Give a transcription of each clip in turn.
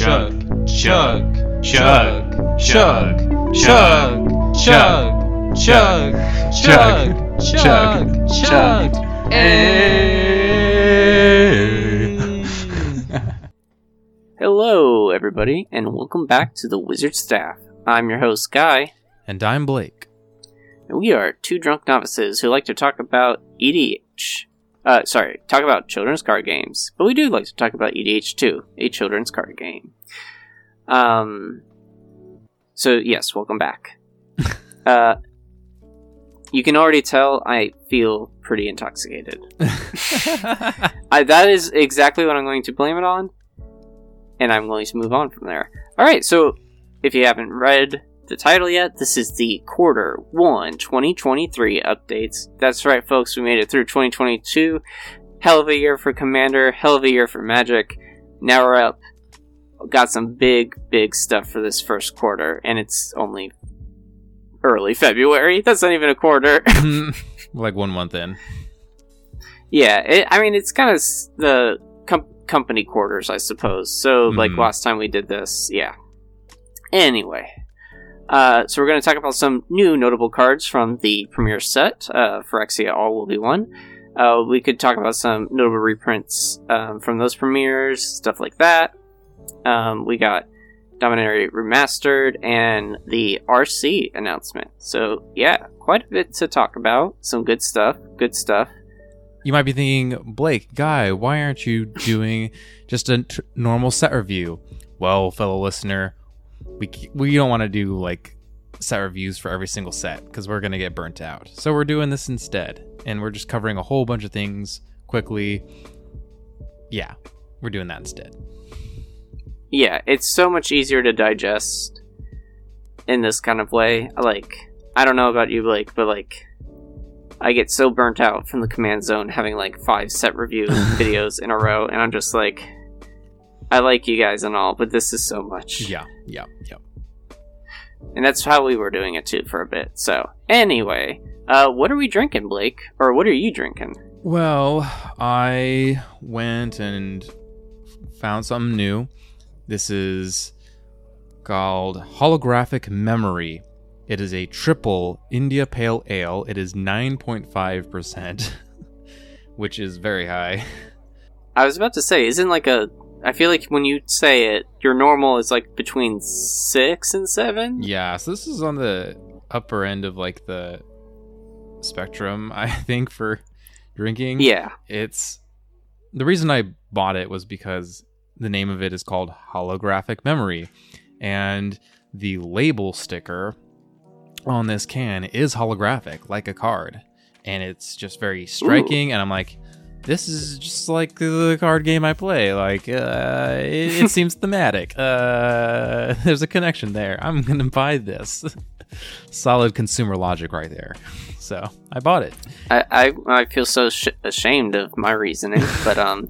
chug, chug, chug, chug, chug, chug, chug, chug, chug, chug, eh. Hello, everybody, and welcome back to the Wizard Staff. I'm your host, Guy, And I'm Blake. and we are two drunk novices who like to talk about EDH. Uh, sorry, talk about children's card games, but we do like to talk about EDH too, a children's card game. Um, so yes, welcome back. uh, you can already tell I feel pretty intoxicated. I, that is exactly what I'm going to blame it on, and I'm going to move on from there. All right, so if you haven't read the title yet, this is the quarter one 2023 updates. That's right, folks, we made it through 2022. Hell of a year for Commander, hell of a year for Magic. Now we're up. Got some big, big stuff for this first quarter, and it's only early February. That's not even a quarter. like one month in. Yeah, it, I mean it's kind of the com- company quarters, I suppose. So like Mhm. last time we did this, yeah. Anyway, uh, so we're going to talk about some new notable cards from the premiere set. Uh, Phyrexia All will be one. Uh, we could talk about some notable reprints um, from those premieres, stuff like that. Um, we got Dominaria Remastered and the RC announcement. So yeah, quite a bit to talk about. Some good stuff. Good stuff. You might be thinking, Blake, guy, why aren't you doing just a t- normal set review? Well, fellow listener, we we don't want to do like set reviews for every single set because we're gonna get burnt out. So we're doing this instead, and we're just covering a whole bunch of things quickly. Yeah, we're doing that instead. yeah, it's so much easier to digest in this kind of way. Like, I don't know about you, Blake, but like, I get so burnt out from the command zone having like five set review videos in a row, and I'm just like, I like you guys and all, but this is so much. Yeah, yeah, yeah. And that's how we were doing it too for a bit. So, anyway, uh, what are we drinking, Blake? Or what are you drinking? Well, I went and found something new. This is called Holographic Memory. It is a triple India Pale Ale. It is 9.5%, which is very high. I was about to say, isn't like a. I feel like when you say it, your normal is like between six and seven. Yeah, so this is on the upper end of like the spectrum, I think, for drinking. Yeah. it's the reason I bought it was because the name of it is called holographic memory and the label sticker on this can is holographic like a card and it's just very striking and I'm like this is just like the card game I play like uh, it, it seems thematic uh, there's a connection there I'm gonna buy this solid consumer logic right there so I bought it I, I, I feel so sh- ashamed of my reasoning, but um,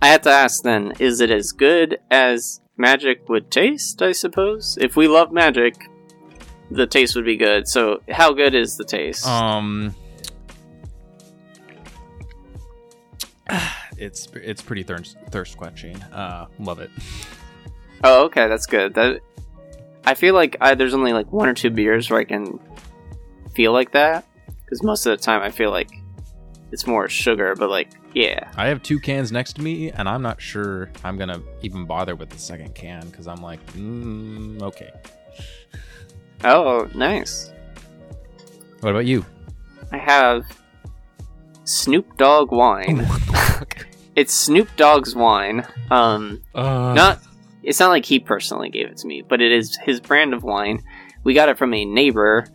I have to ask then: Is it as good as magic would taste? I suppose if we love magic, the taste would be good. So, how good is the taste? Um, it's it's pretty thirst thirst quenching. Uh, love it. oh, okay, that's good. That I feel like I, there's only like one or two beers where I can feel like that, because most of the time I feel like it's more sugar. But like, yeah, I have two cans next to me, and I'm not sure I'm gonna even bother with the second can because I'm like, mm, okay. oh, nice. What about you? I have Snoop Dogg wine. it's Snoop Dogg's wine. Um, Uh, not it's not like he personally gave it to me, but it is his brand of wine. We got it from a neighbor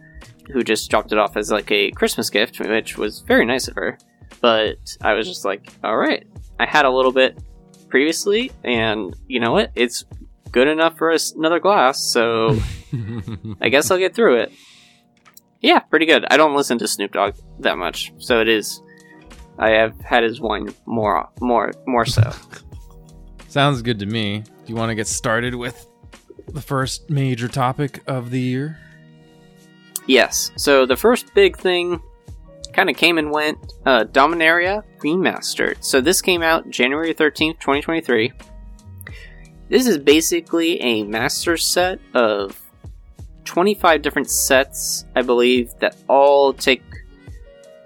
who just dropped it off as like a Christmas gift, which was very nice of her. But I was just like, all right, I had a little bit previously, and you know what? It's good enough for us another glass, so I guess I'll get through it. Yeah, pretty good. I don't listen to Snoop Dogg that much, so it is. I have had his wine more, more, more so. Sounds good to me. Do you want to get started with the first major topic of the year? Yes. So the first big thing kind of came and went. Uh, Dominaria Remastered. So this came out January 13th, 2023. This is basically a master set of 25 different sets, I believe, that all take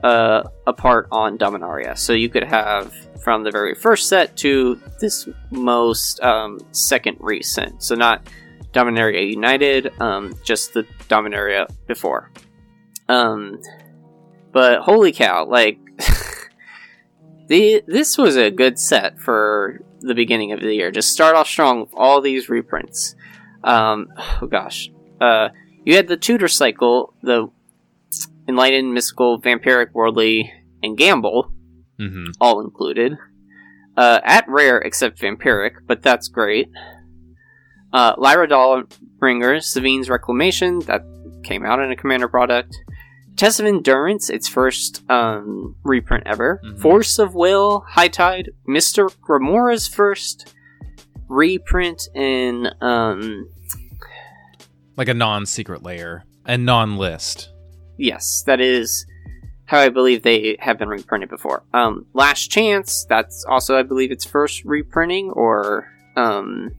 uh, apart on Dominaria. So you could have from the very first set to this most um, second recent. So not Dominaria United, um, just the Dominaria before. Um, but holy cow, like the this was a good set for the beginning of the year. Just start off strong with all these reprints. Um, oh gosh, uh, you had the Tutor cycle, the Enlightened, Mystical, Vampiric, Worldly, and Gamble, Mm-hmm. all included. Uh, at rare, except Vampiric, but that's great. Uh, Lyra Dawnbringer, Sevinne's Reclamation, that came out in a Commander product. Test of Endurance, its first um, reprint ever. Mhm. Force of Will, High Tide, Mr. Gramora's first reprint in um, Like a non-secret layer and non-list. Yes, that is how I believe they have been reprinted before. Um, Last Chance, that's also, I believe, its first reprinting, or um,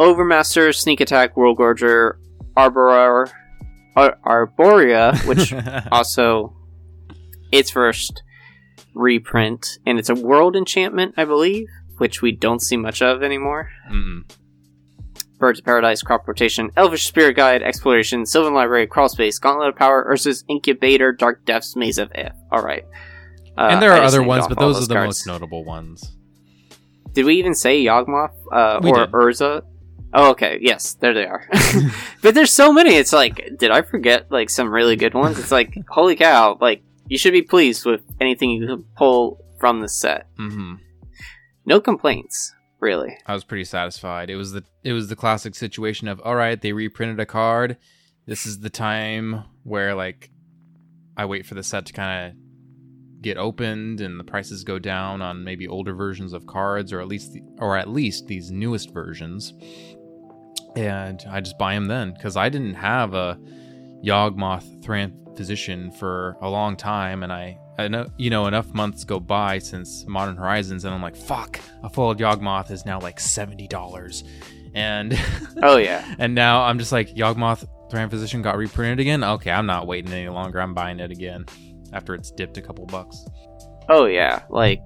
Overmaster, Sneak Attack, World Gorger, Arbor, Ar- Arboria, which also its first reprint, and it's a world enchantment, I believe, which we don't see much of anymore. Mm-mm. Birds of Paradise, Crop Rotation, Elvish Spirit Guide, Exploration, Sylvan Library, Crawl Space, Gauntlet of Power, Urza's Incubator, Dark Depths, Maze of Ith. Alright. Uh, and there are other ones, but all those are the cards. most notable ones. Did we even say Yawgmoth? Uh, or did. Urza? Oh, okay. Yes, there they are. but there's so many. It's like, did I forget like some really good ones? It's like, holy cow! Like you should be pleased with anything you can pull from this set. Mm-hmm. No complaints, really. I was pretty satisfied. It was the it was the classic situation of all right, they reprinted a card. This is the time where like I wait for the set to kind of get opened and the prices go down on maybe older versions of cards or at least the, or at least these newest versions. And I just buy them then cuz I didn't have a Yawgmoth Thran physician for a long time and I I know you know enough months go by since Modern Horizons and I'm like fuck a foiled Yawgmoth is now like $70 and Oh yeah. and now I'm just like Yawgmoth Thran Physician got reprinted again. Okay, I'm not waiting any longer. I'm buying it again after it's dipped a couple bucks. Oh yeah, like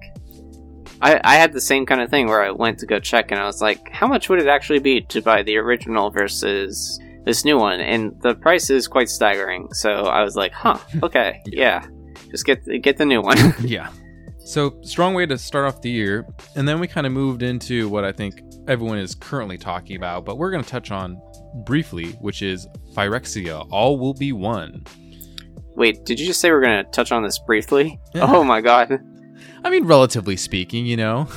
I I had the same kind of thing where I went to go check and I was like, how much would it actually be to buy the original versus this new one? And the price is quite staggering. So I was like, huh, okay, yeah, just get get the new one. yeah. So strong way to start off the year, and then we kind of moved into what I think everyone is currently talking about, but we're going to touch on briefly, which is Phyrexia. All will be one. Wait, did you just say we're gonna touch on this briefly? Yeah. Oh my god, I mean, relatively speaking, you know.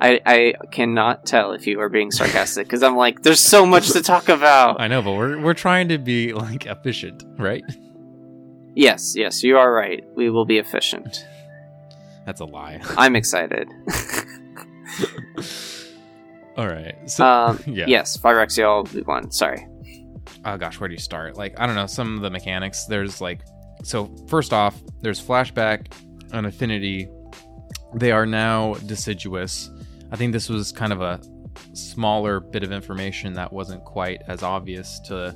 I I cannot tell if you are being sarcastic because I'm like, there's so much to talk about. I know, but we're we're trying to be like efficient, right? Yes, yes, you are right. We will be efficient. That's a lie. I'm excited. All right. So um, yeah. Yes, Phyrexia all will be one. Sorry. oh gosh, where do you start? Like, I don't know, some of the mechanics. There's like, so first off, there's flashback and affinity. They are now deciduous. I think this was kind of a smaller bit of information that wasn't quite as obvious to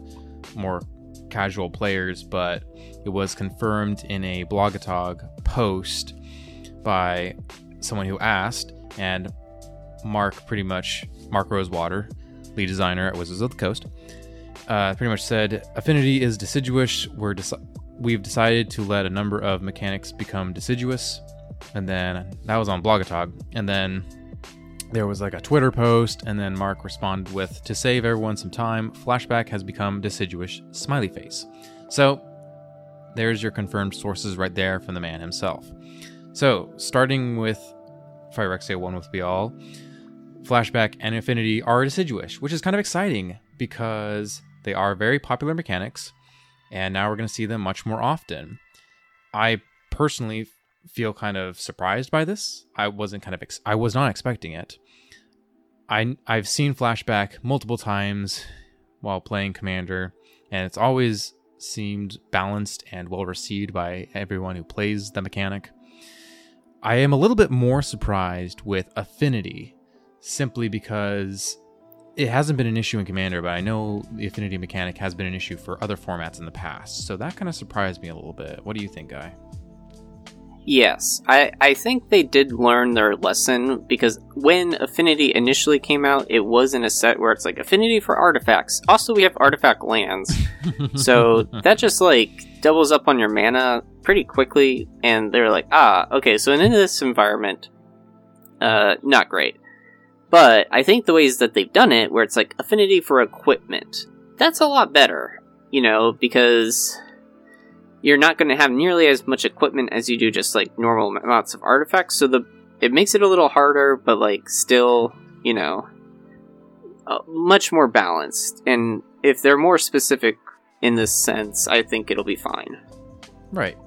more casual players, but it was confirmed in a blogatog post by someone who asked, and Mark pretty much Mark Rosewater, lead designer at Wizards of the Coast, uh, pretty much said affinity is deciduous. We're deci- we've decided to let a number of mechanics become deciduous, and then that was on Blogatog, and then there was like a Twitter post, and then Mark responded with, "To save everyone some time, Flashback has become deciduous." Smiley face. So there's your confirmed sources right there from the man himself. So starting with Phyrexia One with Be All, Flashback and Infinity are deciduous, which is kind of exciting because they are very popular mechanics, and now we're going to see them much more often. I personally feel kind of surprised by this. I wasn't kind of ex- I was not expecting it. I I've seen Flashback multiple times while playing Commander, and it's always seemed balanced and well received by everyone who plays the mechanic. I am a little bit more surprised with Affinity simply because it hasn't been an issue in Commander, but I know the affinity mechanic has been an issue for other formats in the past. So that kind of surprised me a little bit. What do you think, Guy? Yes, I, I think they did learn their lesson because when Affinity initially came out, it was in a set where it's like Affinity for artifacts. Also, we have artifact lands. so that just like doubles up on your mana pretty quickly, and they're like, ah, okay, so in this environment, uh, not great. But I think the ways that they've done it, where it's like Affinity for equipment, that's a lot better, you know, because you're not going to have nearly as much equipment as you do just like normal amounts of artifacts. So the it makes it a little harder, but like still, you know, uh, much more balanced. And if they're more specific in this sense, I think it'll be fine. Right.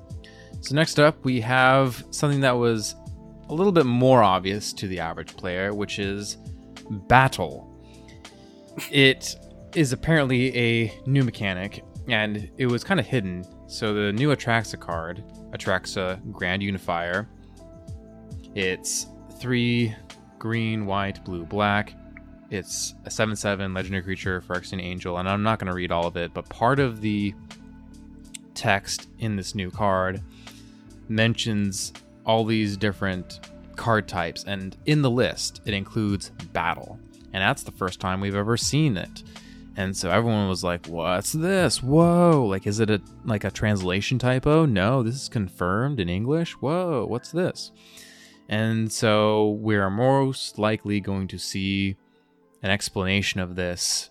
So next up, we have something that was a little bit more obvious to the average player, which is battle. It is apparently a new mechanic, and it was kind of hidden so the new Atraxa card, Atraxa Grand Unifier, it's three green, white, blue, black. It's a 7 7 legendary creature, Phyrexian Angel, and I'm not going to read all of it, but part of the text in this new card mentions all these different card types, and in the list, it includes battle. And that's the first time we've ever seen it. And so everyone was like, "What's this? Whoa! Like, is it a like a translation typo? No, this is confirmed in English. Whoa! What's this?" And so we are most likely going to see an explanation of this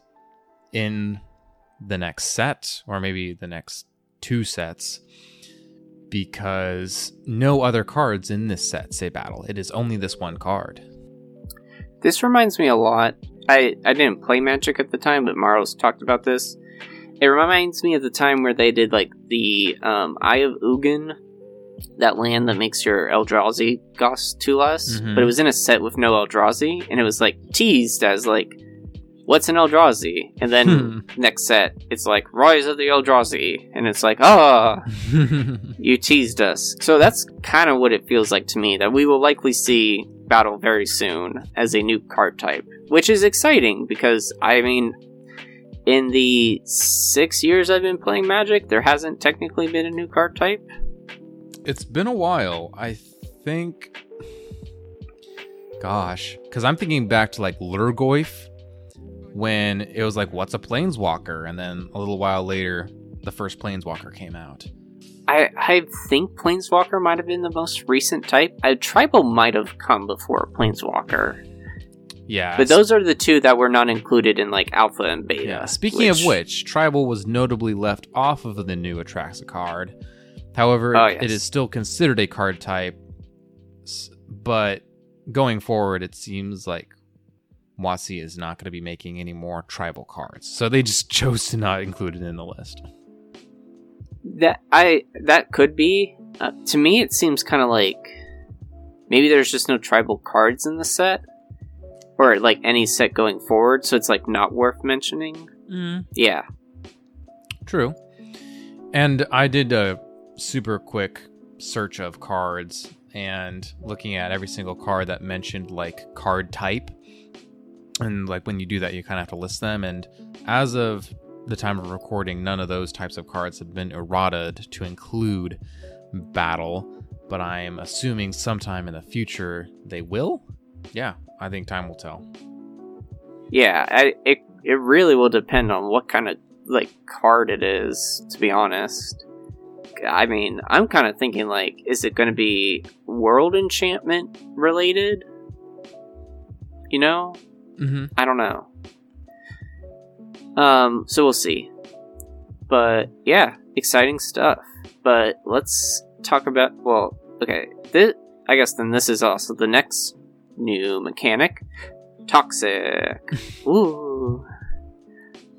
in the next set, or maybe the next two sets, because no other cards in this set say battle. It is only this one card. This reminds me a lot I I didn't play Magic at the time, but Maros talked about this. It reminds me of the time where they did like the um, Eye of Ugin, that land that makes your Eldrazi two less, Mhm. but it was in a set with no Eldrazi, and it was like teased as like, "What's an Eldrazi?" And then Hmm. next set, it's like Rise of the Eldrazi, and it's like, ah, you teased us. So that's kind of what it feels like to me that we will likely see battle very soon as a new card type, which is exciting because I mean, in the six years I've been playing Magic, there hasn't technically been a new card type. It's been a while. I think. Gosh, because I'm thinking back to like Lurgoyf when it was like, "What's a planeswalker?" and then a little while later, the first planeswalker came out. I I think Planeswalker might have been the most recent type. Uh, Tribal might have come before Planeswalker, Yeah, but those are the two that were not included in like Alpha and Beta. Yeah. Speaking of which, Tribal was notably left off of the new Atraxa card. However, Oh, yes. is still considered a card type, but going forward, it seems like WotC is not going to be making any more tribal cards. So they just chose to not include it in the list. that I that could be. Uh, to me, it seems kind of like maybe there's just no tribal cards in the set, or like any set going forward, so it's like not worth mentioning. Mm. Yeah, True. And I did a super quick search of cards and looking at every single card that mentioned like card type. And like when you do that, you kind of have to list them. And as of the time of recording, none of those types of cards have been errataed to include battle. But I'm assuming sometime in the future they will. Yeah, I think time will tell. yeah. I, it it really will depend on what kind of like card it is. To be honest, I mean, I'm kind of thinking like, is it going to be world enchantment related? You know, Mm-hmm. I don't know. Um, so we'll see. But yeah, exciting stuff. But let's talk about well, okay. This, I guess then this is also the next new mechanic, toxic. Ooh.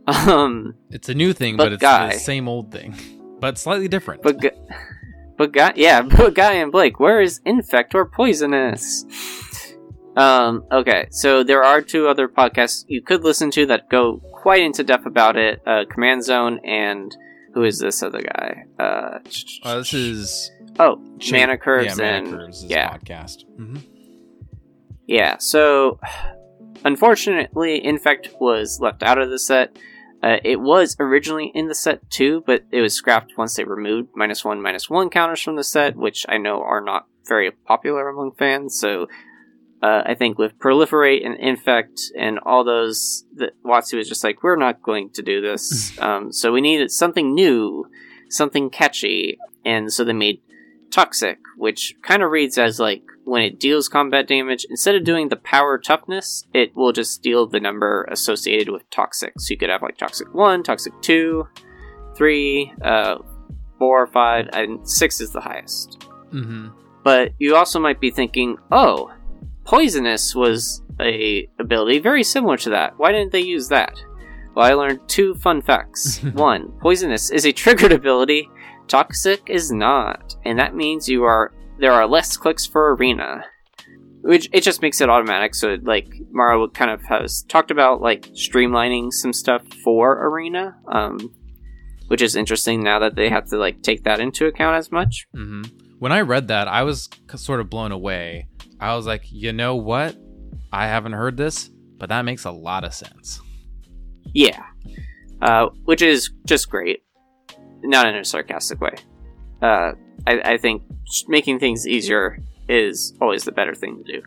Um, It's a new thing, But but, it's Guy- the same old thing, but slightly different. but gu- but guy, yeah, but guy and Blake, where is infect or poisonous? Um, okay, so there are two other podcasts you could listen to that go quite into depth about it. Uh, Command Zone and who is this other guy? Uh, Uh, this is oh, Shape- Mana Curves yeah, and Mana Curves' yeah. podcast. hmm Yeah, so unfortunately, Infect was left out of the set. Uh, it was originally in the set too, but it was scrapped once they removed minus one, minus one counters from the set, which I know are not very popular among fans. So uh, I think with Proliferate and Infect and all those, that WotC was just like, we're not going to do this. um, so we needed something new, something catchy, and so they made Toxic, which kind of reads as like when it deals combat damage, instead of doing the power toughness, it will just deal the number associated with Toxic. So you could have like Toxic 1, Toxic 2, 3, uh, 4, 5, and 6 is the highest. Mm-hmm. But you also might be thinking, oh, Poisonous was a ability very similar to that. Why didn't they use that? Well, I learned two fun facts. One, Poisonous is a triggered ability. Toxic is not, and that means you are there are less clicks for arena, which it just makes it automatic. So like Maro kind of has talked about like streamlining some stuff for arena, um, which is interesting now that they have to like take that into account as much. Mm-hmm. When I read that, I was c- sort of blown away. I was like, you know what? I haven't heard this, but that makes a lot of sense. Yeah, uh, which is just great, not in a sarcastic way. Uh, I, I think making things easier is always the better thing to do.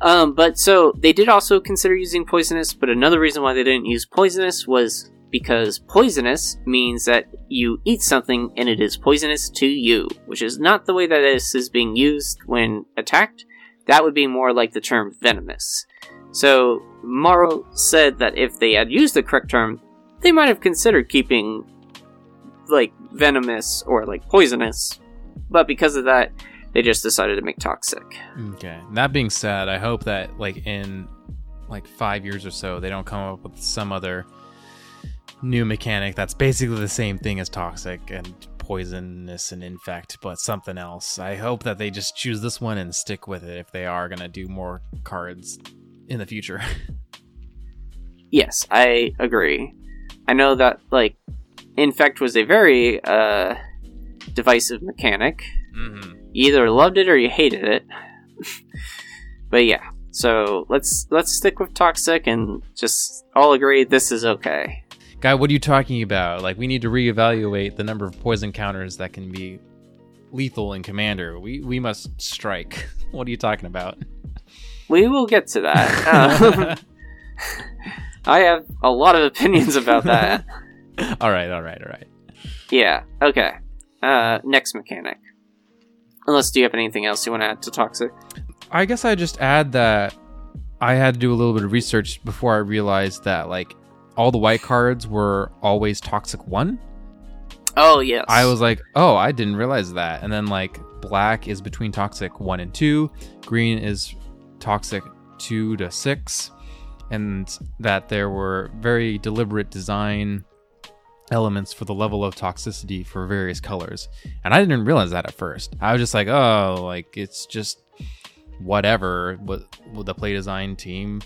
Um, but so they did also consider using poisonous, but another reason why they didn't use poisonous was because poisonous means that you eat something and it is poisonous to you, which is not the way that this is being used when attacked. That would be more like the term venomous. So Maro said that if they had used the correct term, they might have considered keeping like venomous or like poisonous, but because of that, they just decided to make toxic. Okay. That being said, I hope that like in like five years or so, they don't come up with some other new mechanic that's basically the same thing as toxic and poisonous and infect, but something else. I hope that they just choose this one and stick with it if they are gonna do more cards in the future. Yes, I agree. I know that like infect was a very uh divisive mechanic. mm-hmm. You either loved it or you hated it. but yeah, so let's let's stick with toxic and just all agree this is okay. Guy, what are you talking about? Like, we need to reevaluate the number of poison counters that can be lethal in Commander. We we must strike. what are you talking about? We will get to that. Um, I have a lot of opinions about that. all right, all right, all right. Yeah. Okay. Uh, next mechanic. Unless, do you have anything else you want to add to toxic? I guess I just add that I had to do a little bit of research before I realized that like all the white cards were always toxic one. Oh yes. I was like, oh, I didn't realize that. And then like black is between toxic one and two, green is toxic two to six, and that there were very deliberate design elements for the level of toxicity for various colors. And I didn't realize that at first. I was just like, oh, like it's just whatever what, what the play design team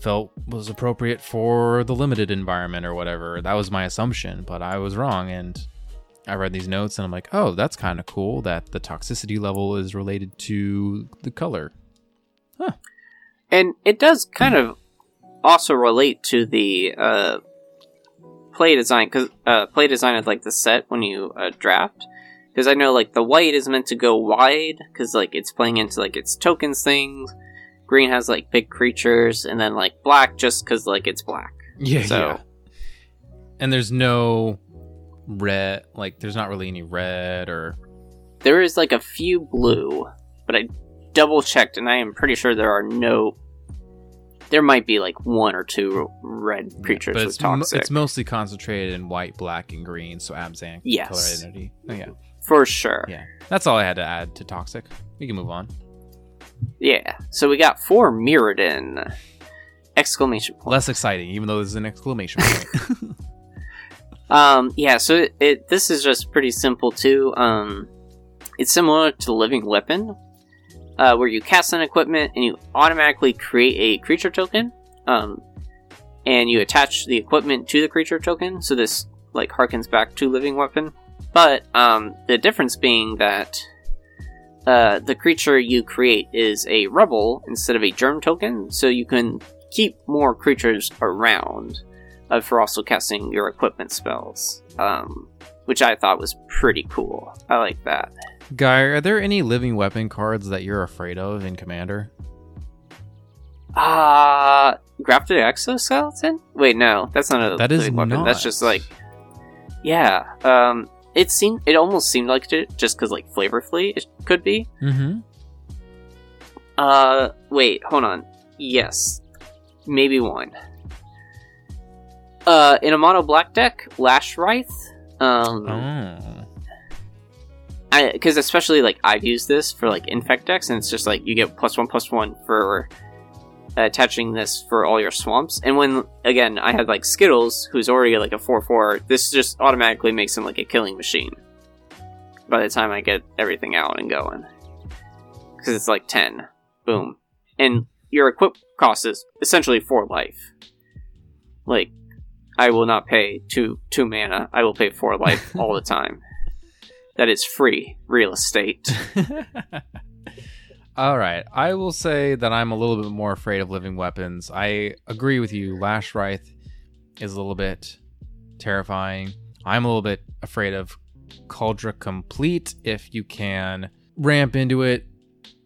felt was appropriate for the limited environment or whatever. That was my assumption, but I was wrong. And I read these notes and I'm like, oh, that's kind of cool that the toxicity level is related to the color. Huh. And it does kind of also relate to the uh, play design because uh, play design of like the set when you uh, draft. Because I know like the white is meant to go wide because like it's playing into like its tokens things. Green has like big creatures, and then like black just because like it's black. Yeah, So- yeah. And there's no red, like there's not really any red or There is like a few blue, but I double checked and I am pretty sure there are no. There might be like one or two red creatures but with it's, mo- toxic it's mostly concentrated in white, black, and green. So Abzan Yes. color identity. Oh yeah, for sure. yeah. That's all I had to add to toxic. We can move on. Yeah. So we got for Mirrodin! Exclamation point. Less exciting, even though this is an exclamation point. Um. Yeah. So it, it this is just pretty simple too. Um, it's similar to Living Weapon, uh, where you cast an equipment and you automatically create a creature token. Um, and you attach the equipment to the creature token. So this like harkens back to Living Weapon. But um, the difference being that uh, the creature you create is a rebel instead of a germ token, so you can keep more creatures around uh, for also casting your equipment spells, um, which I thought was pretty cool. I like that. Guy, are there any living weapon cards that you're afraid of in Commander? Uh grafted exoskeleton? Wait, no, that's not a That is living weapon. not. That's just like, yeah. Um, it seemed, it almost seemed like it just because like flavorfully it could be. Mm-hmm. Uh, wait, hold on. Yes, maybe one. Uh, in a mono black deck, Lashwrithe. Um, Oh. Because especially like I've used this for like infect decks, and it's just like you get plus one plus one for attaching this for all your swamps. And when again I had like Skittles, who's already like a four four, this just automatically makes him like a killing machine. By the time I get everything out and going, because it's like ten, boom, and your equip cost is essentially four life. Like, I will not pay two two mana. I will pay four life all the time. That is free real estate. All right. I will say that I'm a little bit more afraid of living weapons. I agree with you. Lashwrithe is a little bit terrifying. I'm a little bit afraid of Kaldra Compleat if you can ramp into it.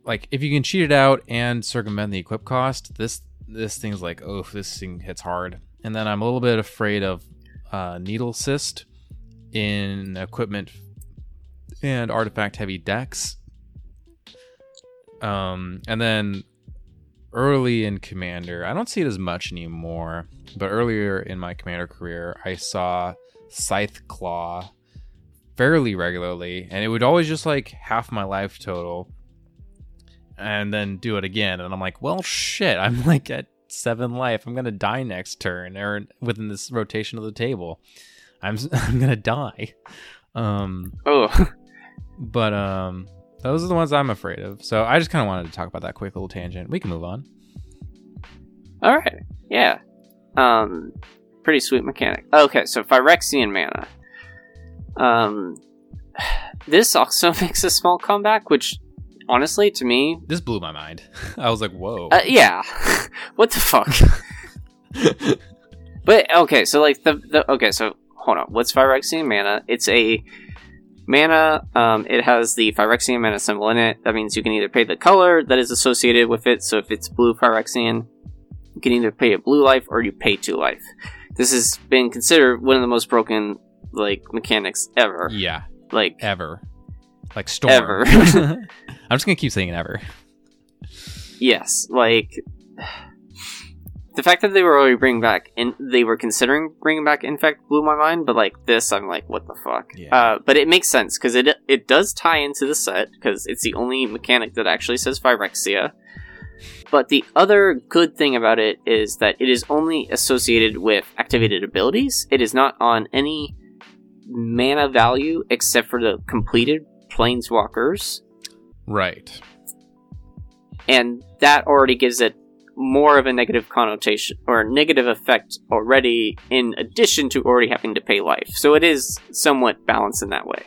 Like if you can cheat it out and circumvent the equip cost, this this thing's like, oh, this thing hits hard. And then I'm a little bit afraid of uh, Nettlecyst in equipment and artifact heavy decks. Um, and then early in Commander, I don't see it as much anymore, but earlier in my Commander career, I saw Scytheclaw fairly regularly, and it would always just like half my life total and then do it again. And I'm like, well, shit, I'm like at seven life. I'm gonna die next turn or within this rotation of the table. I'm I'm gonna die. Um, oh, but um, those are the ones I'm afraid of. So I just kind of wanted to talk about that quick little tangent. We can move on. all right, yeah. Um, pretty sweet mechanic. Okay, so Phyrexian mana. Um, this also makes a small comeback, which honestly, to me, This blew my mind. I was like, whoa. uh, yeah. what the fuck? but okay, so like the, the okay, so hold on. What's Phyrexian mana? It's a mana. Um, it has the Phyrexian mana symbol in it. That means you can either pay the color that is associated with it. So if it's blue Phyrexian, you can either pay a blue life or you pay two life. This has been considered one of the most broken like mechanics ever. yeah, Like ever. Like storm. Ever. I'm just gonna keep saying it ever. yes, like the fact that they were already bringing back and they were considering bringing back infect blew my mind. But like this, I'm like, what the fuck? Yeah. Uh, but it makes sense because it it does tie into the set because it's the only mechanic that actually says Phyrexia. But the other good thing about it is that it is only associated with activated abilities. It is not on any mana value except for the completed planeswalkers. Right. and that already gives it more of a negative connotation or negative effect already in addition to already having to pay life so it is somewhat balanced in that way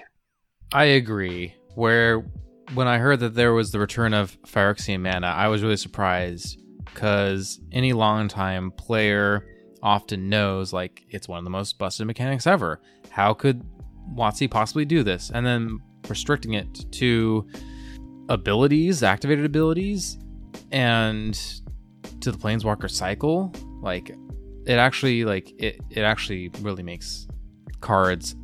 I agree. Where when I heard that there was the return of Phyrexian mana, I was really surprised because any longtime player often knows like it's one of the most busted mechanics ever. How could WotC possibly do this? And then restricting it to abilities, activated abilities, and to the Planeswalker cycle, like it actually like it it actually really makes cards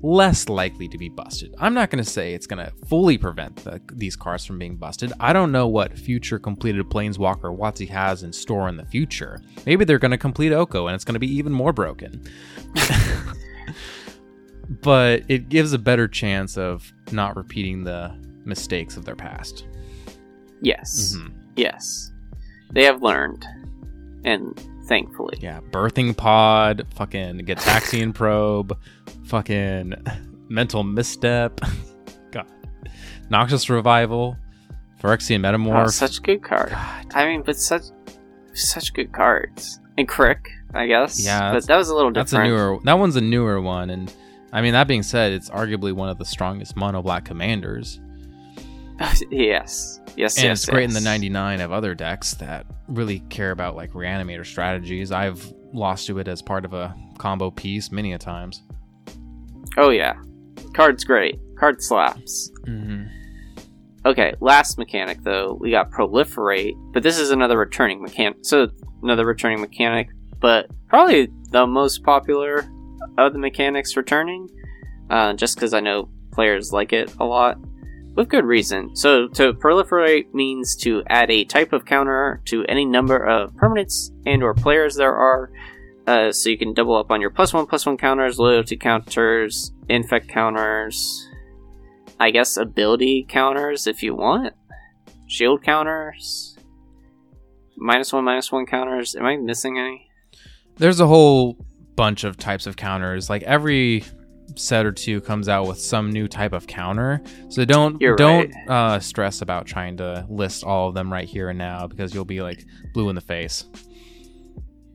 less likely to be busted. I'm not going to say it's going to fully prevent the, these cards from being busted. I don't know what future completed Planeswalker WotC has in store in the future. Maybe they're going to complete Oko and it's going to be even more broken. but it gives a better chance of not repeating the mistakes of their past. yes Mhm. yes they have learned and thankfully Yeah, birthing pod, fucking Gitaxian probe, fucking mental misstep. God, Noxious revival, Phyrexian Oh, metamorph. such good cards i mean but such such good cards and K'rrik i guess Yeah, but that was a little different. That's a newer. That one's a newer one, and I mean that being said, it's arguably one of the strongest mono black commanders. yes, yes, and yes. it's great in the 99 of other decks that really care about like reanimator strategies. I've lost to it as part of a combo piece many a times. Oh yeah, card's great. Card slaps. Mm-hmm. Okay, last mechanic though, we got proliferate, but this is another returning mechanic. So another returning mechanic, but probably the most popular of the mechanics returning, uh, just because I know players like it a lot, with good reason. So to proliferate means to add a type of counter to any number of permanents and/or players there are. Uh, so you can double up on your plus one plus one counters, loyalty counters, infect counters, I guess ability counters if you want. Shield counters. Minus one, minus one counters. Am I missing any? There's a whole bunch of types of counters. Like every set or two comes out with some new type of counter. So don't You're don't uh, stress about trying to list all of them right here and now because you'll be like blue in the face.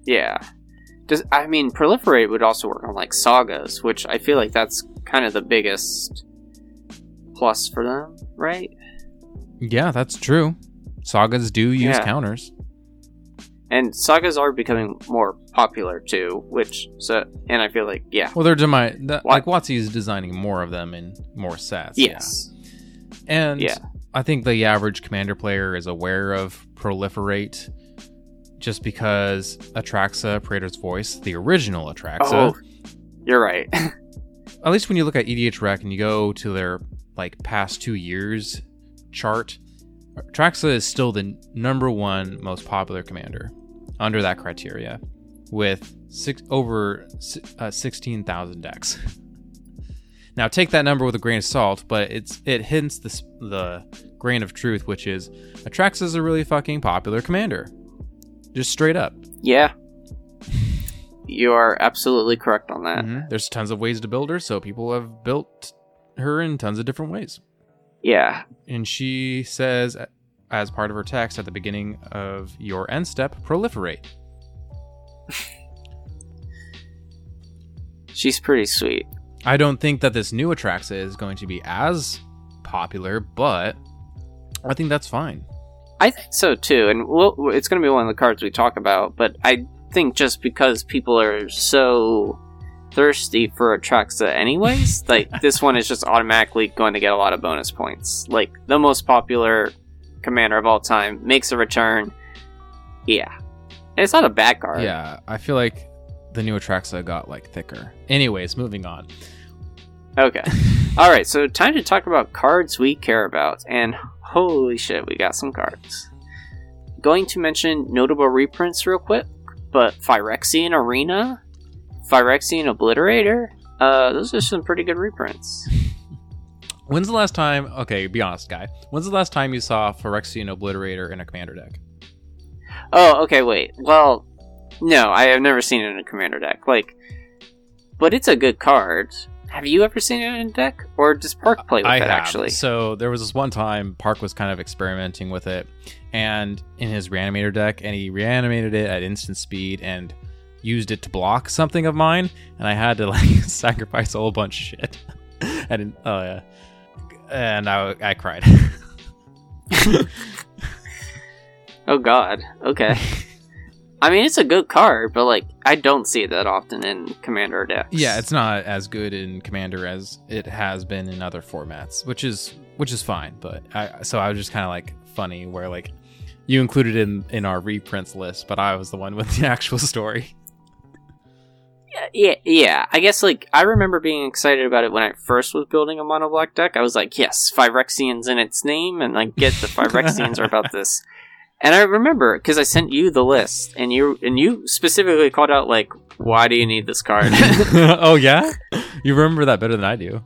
Yeah. Does I mean proliferate would also work on like sagas, which I feel like that's kind of the biggest plus for them, right? Yeah, that's true. Sagas do use Yeah. counters. And sagas are becoming more popular too, which so and I feel like yeah. Well, they're demi- that, like WotC is designing more of them in more sets. yeah. And Yeah. I think the average commander player is aware of proliferate just because Atraxa, Praetor's Voice, the original Atraxa, Oh, you're right. at least when you look at EDHREC and you go to their like past two years chart, Atraxa is still the number one most popular commander under that criteria with six over uh, 16,000 decks. Now take that number with a grain of salt, but it's it hints the the grain of truth, which is Atraxa is a really fucking popular commander, just straight up. yeah. You are absolutely correct on that. Mhm. There's tons of ways to build her, so people have built her in tons of different ways. Yeah. And she says, as part of her text at the beginning of your end step, proliferate. She's pretty sweet. I don't think that this new Atraxa is going to be as popular, but I think that's fine. I think so too, and we'll, it's going to be one of the cards we talk about. But I think just because people are so thirsty for Atraxa, anyways, like this one is just automatically going to get a lot of bonus points. Like the most popular commander of all time makes a return. Yeah, and it's not a bad card. Yeah, I feel like the new Atraxa got like thicker. Anyways, moving on. Okay. All right. So time to talk about cards we care about, and holy shit, we got some cards. Going to mention notable reprints real quick, but Phyrexian Arena, Phyrexian Obliterator. Uh, those are some pretty good reprints. When's the last time? Okay, be honest, guy. When's the last time you saw Phyrexian Obliterator in a commander deck? Oh, okay. Wait. Well, no, I have never seen it in a commander deck. Like, but it's a good card. Have you ever seen it in a deck, or does Park play with I it? have. Actually, So there was this one time Park was kind of experimenting with it, and in his reanimator deck, and he reanimated it at instant speed and used it to block something of mine, and I had to like sacrifice a whole bunch of shit. I didn't. Oh yeah, and I I cried. Oh God. Okay. I mean, it's a good card, but like, I don't see it that often in Commander decks. yeah, it's not as good in commander as it has been in other formats, which is which is fine. But I so I was just kind of like funny where like you included in in our reprints list, but I was the one with the actual story. yeah, yeah. I guess like I remember being excited about it when I first was building a mono black deck. I was like, yes, Phyrexians in its name, and like, get the Phyrexians are about this. And I remember because I sent you the list, and you and you specifically called out like, why do you need this card? oh yeah, you remember that better than I do.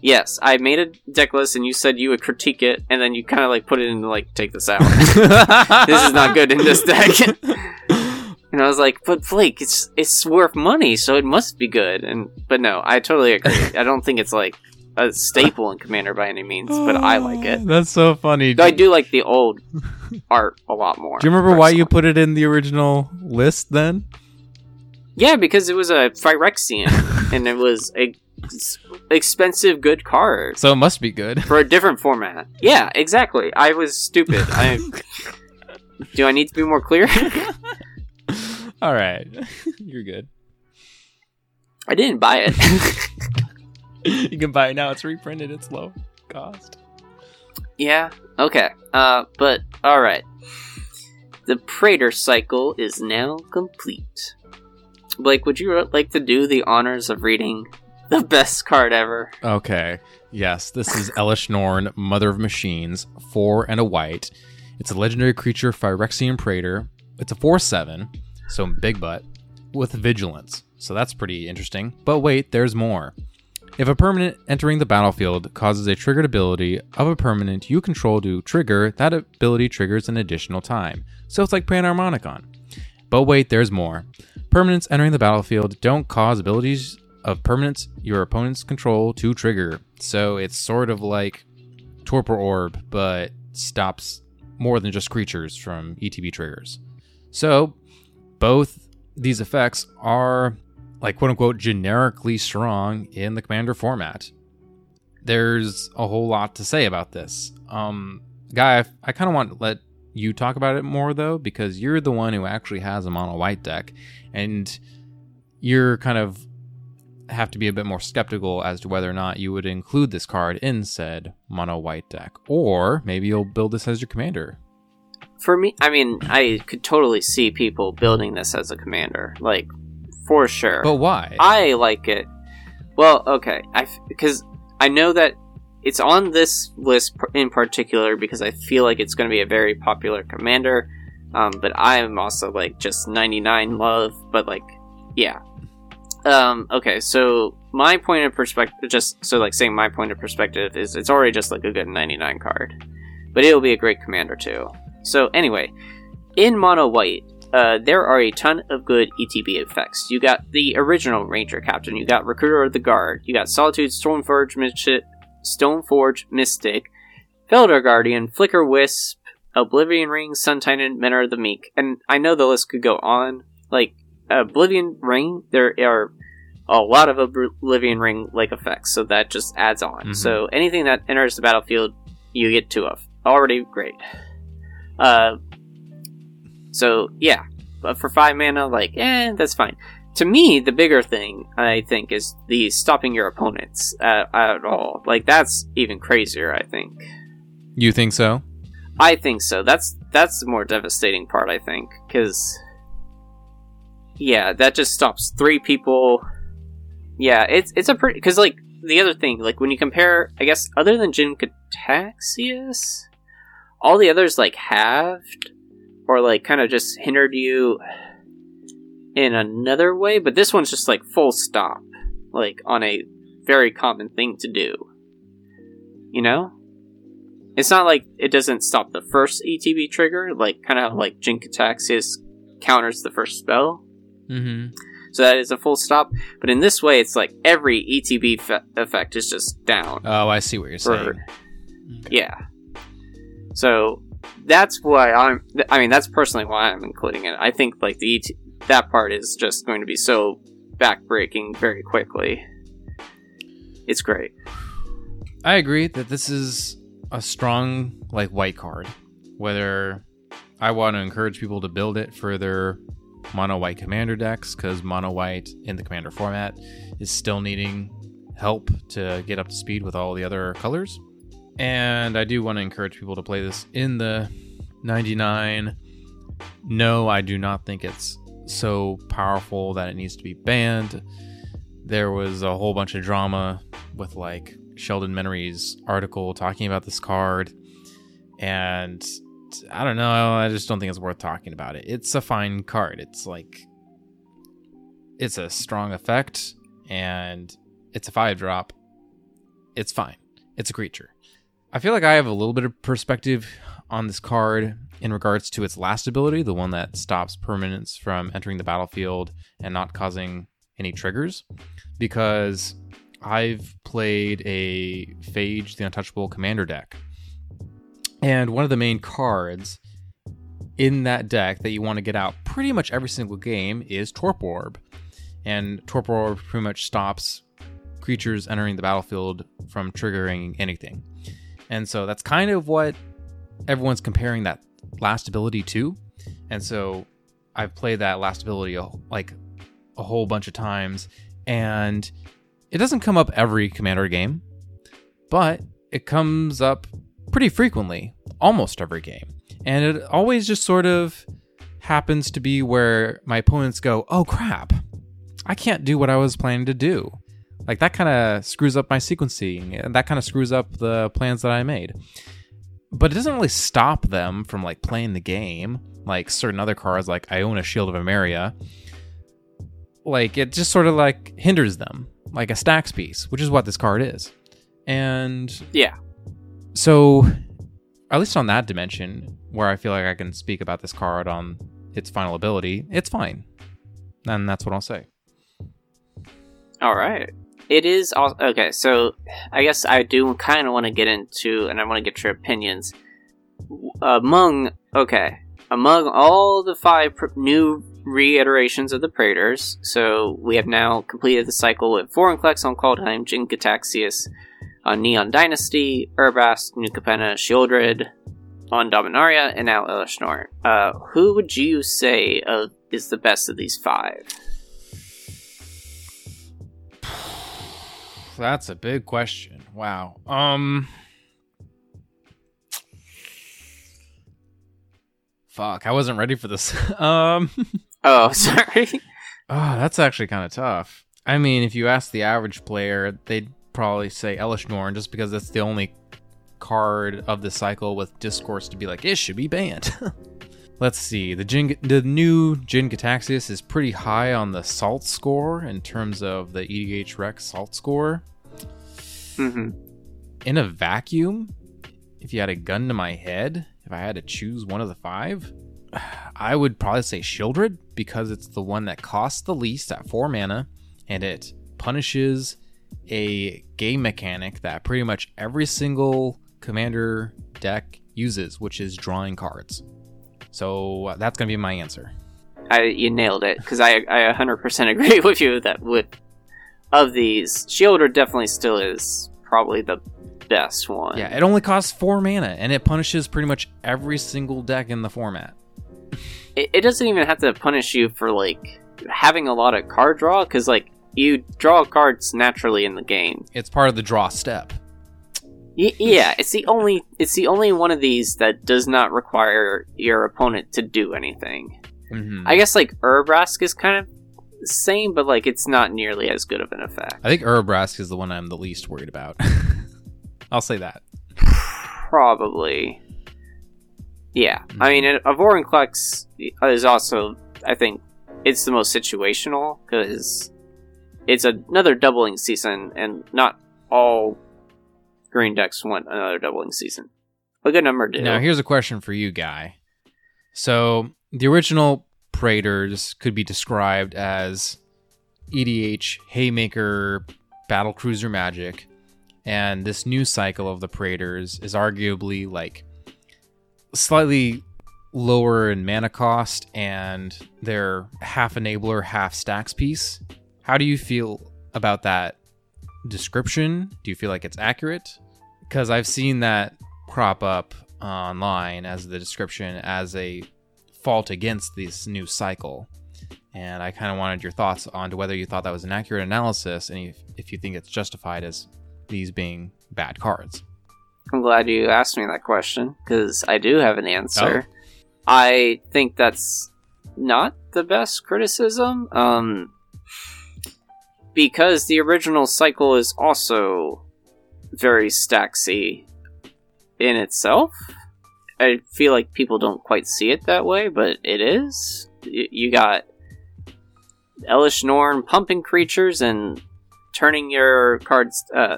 yes, I made a deck list, and you said you would critique it, and then you kind of like put it in like, take this out. this is not good in this deck. And I was like, but Blake, it's it's worth money, so it must be good. And but no, I totally agree. I don't think it's like a staple in Commander by any means, but I like it. Ah, that's so funny. Though I do like the old art a lot more. Do you remember why you put it in the original list then? Yeah, because it was a Phyrexian, and it was a s- expensive, good card So it must be good. for a different format. Yeah, exactly. I was stupid. I do. I need to be more clear. All right, you're good. I didn't buy it. You can buy it now. It's reprinted. It's low cost. yeah. Okay. Uh. But all right. The Praetor cycle is now complete. Blake, would you like to do the honors of reading the best card ever? Okay. Yes, this is Elesh Norn, Mother of Machines, four and a white. It's a legendary creature, Phyrexian Praetor. It's a 4 7, so big butt, with vigilance. So that's pretty interesting. But wait, there's more. If a permanent entering the battlefield causes a triggered ability of a permanent you control to trigger, that ability triggers an additional time. So it's like Panharmonicon. But wait, there's more. Permanents entering the battlefield don't cause abilities of permanents your opponents control to trigger. So it's sort of like Torpor Orb, but stops more than just creatures from ETB triggers. So both these effects are like quote unquote generically strong in the commander format. There's a whole lot to say about this. Um guy, I, I kind of want to let you talk about it more though because you're the one who actually has a mono white deck and you're kind of have to be a bit more skeptical as to whether or not you would include this card in said mono white deck or maybe you'll build this as your commander For me, I mean, I could totally see people building this as a commander, like for sure. but why I like it. Well, okay, I because I know that it's on this list in particular because I feel like it's going to be a very popular commander. Um, but I am also like just 99 love, but like, yeah. Um, okay, so my point of perspective, just so like saying my point of perspective is it's already just like a good 99 card, but it'll be a great commander too. So anyway, in mono white, uh, there are a ton of good ETB effects. You got the original Ranger Captain, you got Recruiter of the Guard, you got Solitude, Stoneforge, Mystic, Stoneforge Mystic, Felidar Guardian, Flicker Wisp, Oblivion Ring, Sun Titan, Mentor of the Meek, and I know the list could go on. Like Oblivion Ring, there are a lot of Oblivion Ring like effects, so that just adds on. Mhm. So anything that enters the battlefield, you get two of. Already great. Uh, so yeah, but for five mana, like, eh, that's fine. To me, the bigger thing I think is the stopping your opponents at, at all. Like that's even crazier. I think. you think so I think so. That's that's the more devastating part. I think because yeah, that just stops three people. Yeah, it's it's a pretty because like the other thing, like when you compare, I guess other than Jin-Gitaxias, all the others like halved or like kind of just hindered you in another way, but this one's just like full stop, like on a very common thing to do. You know? It's not like it doesn't stop the first ETB trigger, like kind of like Jin-Gitaxias counters the first spell. mm-hmm So that is a full stop. But in this way, it's like every ETB fe- effect is just down. oh i see what you're saying for- yeah. So that's why I'm. I mean, that's personally why I'm including it. I think like the ET- that part is just going to be so backbreaking very quickly. It's great. I agree that this is a strong like white card. Whether I want to encourage people to build it for their mono white commander decks because mono white in the commander format is still needing help to get up to speed with all the other colors. And I do want to encourage people to play this in the 99. No, I do not think it's so powerful that it needs to be banned. There was a whole bunch of drama with like Sheldon Menery's article talking about this card, and I don't know. I just don't think it's worth talking about it. It's a fine card. It's like it's a strong effect, and it's a five drop. It's fine. It's a creature. I feel like I have a little bit of perspective on this card in regards to its last ability, the one that stops permanents from entering the battlefield and not causing any triggers, because I've played a Phage the Untouchable Commander deck. And one of the main cards in that deck that you want to get out pretty much every single game is Torpor Orb. And Torpor Orb pretty much stops creatures entering the battlefield from triggering anything. And so that's kind of what everyone's comparing that last ability to. And so I've played that last ability like a whole bunch of times, and it doesn't come up every commander game, but it comes up pretty frequently, almost every game. And it always just sort of happens to be where my opponents go, oh crap, I can't do what I was planning to do. Like that kind of screws up my sequencing, and that kind of screws up the plans that I made. But it doesn't really stop them from like playing the game, like certain other cards, like I own a Shield of Emeria. Like it just sort of like hinders them, like a stacks piece, which is what this card is. And Yeah. so, at least on that dimension, where I feel like I can speak about this card on its final ability, it's fine. And that's what I'll say. All right. It is all okay. So, I guess I do kind of want to get into, and I want to get your opinions. Among okay, among all the five pr- new reiterations of the Praetors, so we have now completed the cycle with Vorinclex on Kaldheim, Jin-Gitaxias on Neon Dynasty, Urabrask, New Capenna, Sheoldred on Dominaria, and now Elesh Norn. Uh, who would you say uh, is the best of these five? That's a big question. Wow. Um. Fuck, I wasn't ready for this. um. Oh, sorry. Oh, that's actually kind of tough. I mean, if you ask the average player, they'd probably say Elesh Norn just because that's the only card of the cycle with discourse to be like, it should be banned. Let's see. The Jin, the new Jin-Gitaxias is pretty high on the salt score in terms of the EDHREC salt score. hmm In a vacuum, if you had a gun to my head, if I had to choose one of the five, I would probably say Sheoldred because it's the one that costs the least at four mana and it punishes a game mechanic that pretty much every single commander deck uses, which is drawing cards. So uh, that's gonna be my answer. I you nailed it because I I 100% agree with you that with of these, Sheoldred definitely still is probably the best one. Yeah, it only costs four mana and it punishes pretty much every single deck in the format. it, it doesn't even have to punish you for like having a lot of card draw because like you draw cards naturally in the game. It's part of the draw step. Yeah, it's the only it's the only one of these that does not require your opponent to do anything. Mhm. I guess like Urabrask is kind of the same, but like it's not nearly as good of an effect. I think Urabrask is the one I'm the least worried about. I'll say that. Probably. Yeah, I mean, a Vorinclex is also, I think, it's the most situational because it's another doubling season, and not all green decks want another doubling season. A good number do. Now, here's a question for you, Guy. So, the original Praetors could be described as EDH, Haymaker, Battle Cruiser Magic, and this new cycle of the Praetors is arguably like slightly lower in mana cost and they're half enabler, half stacks piece. How do you feel about that description? Do you feel like it's accurate? Because I've seen that crop up online as the description as a fault against this new cycle. And I kind of wanted your thoughts on to whether you thought that was an accurate analysis and if, if you think it's justified as these being bad cards. I'm glad you asked me that question because I do have an answer. I think that's not the best criticism, um, because the original cycle is also very stacksy in itself. I feel like people don't quite see it that way, but it is. Y- You got Elesh Norn pumping creatures and turning your cards, uh,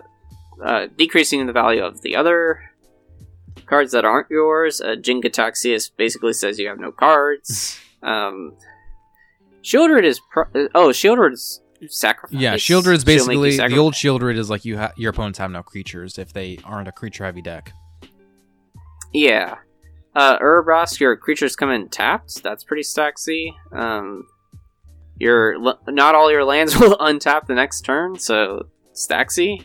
uh, decreasing the value of the other cards that aren't yours. Uh, Jin-Gitaxias basically says you have no cards. um, Sheoldred is pro- oh Sheoldred's sacrifice. Yeah, Sheoldred is She'll make you basically the old Sheoldred is like you ha- your opponents have no creatures if they aren't a creature heavy deck. Yeah. Uh, Urabrask, your creatures come in tapped. That's pretty stacksy. Um, your not all your lands will untap the next turn, so stacksy.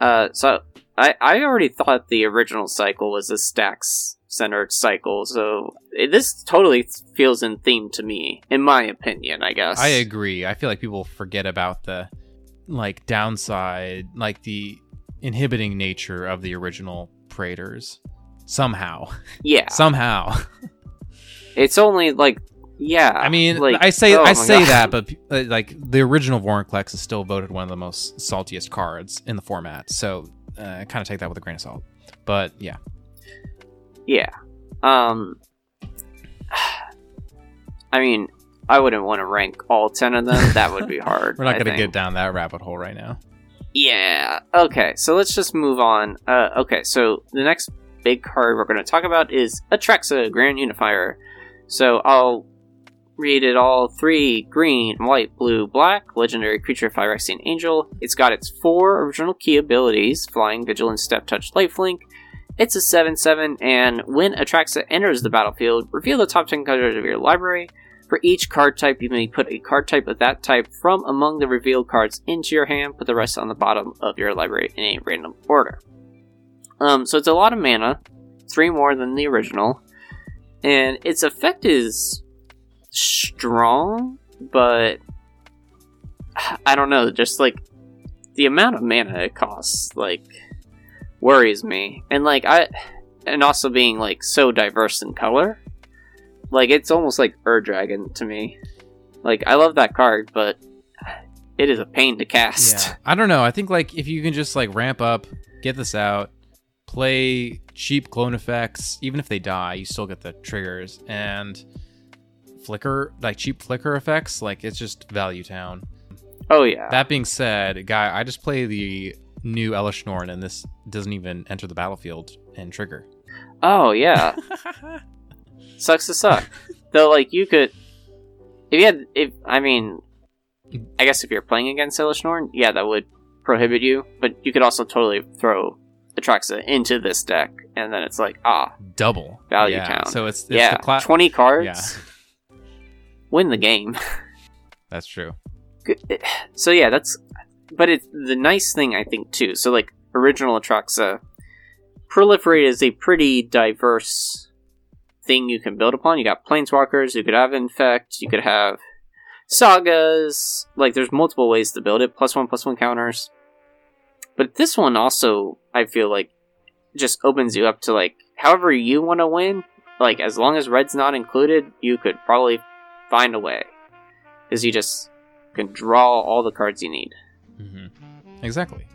Uh, so I I already thought the original cycle was a stacks centered cycle, so it, this totally feels in theme to me, in my opinion. I guess I agree. I feel like people forget about the like downside, like the inhibiting nature of the original Praetors. Somehow, Yeah, somehow. it's only like yeah. I mean, like, I say oh I say God. that, but uh, like the original Vorinclex is still voted one of the most saltiest cards in the format. So uh, kind of take that with a grain of salt. But yeah, Yeah. Um I mean, I wouldn't want to rank all 10 of them. That would be hard. we're not going to get down that rabbit hole right now. Yeah. Okay, so let's just move on. Uh okay, so the next big card we're going to talk about is Atraxa Grand Unifier. So I'll read it all. Three green, white, blue, black, legendary creature Phyrexian Angel. It's got its four original key abilities Flying, Vigilance, Deathtouch, Lifelink. It's a 7 7, and when Atraxa enters the battlefield, reveal the top 10 cards of your library. For each card type, you may put a card type of that type from among the revealed cards into your hand, put the rest on the bottom of your library in a random order. Um, so it's a lot of mana, three more than the original, and its effect is strong, but I don't know, just like the amount of mana it costs, like worries me. And like I and also being like so diverse in color. Like it's almost like Ur Dragon to me. Like I love that card, but it is a pain to cast. Yeah, I don't know. I think like if you can just like ramp up, get this out, play cheap clone effects, even if they die, you still get the triggers and flicker like cheap flicker effects. Like it's just value town. Oh yeah. That being said, guy, I just play the new Elesh Norn, and this doesn't even enter the battlefield and trigger. oh yeah. Sucks to suck. Though like you could if you had if I mean I guess if you're playing against Elesh Norn, yeah, that would prohibit you. But you could also totally throw Atraxa into this deck and then it's like, ah, Double Value yeah. count. So it's, it's yeah, the cla- twenty cards. Yeah, Win the game. that's true. So yeah, that's but it's the nice thing I think too. So like original Atraxa proliferate is a pretty diverse thing you can build upon. You got planeswalkers, you could have infect, you could have sagas. Like there's multiple ways to build it. Plus one, plus one counters. But this one also, I feel like, just opens you up to like however you want to win. Like as long as red's not included, you could probably find a way because you just can draw all the cards you need. Hmm Exactly.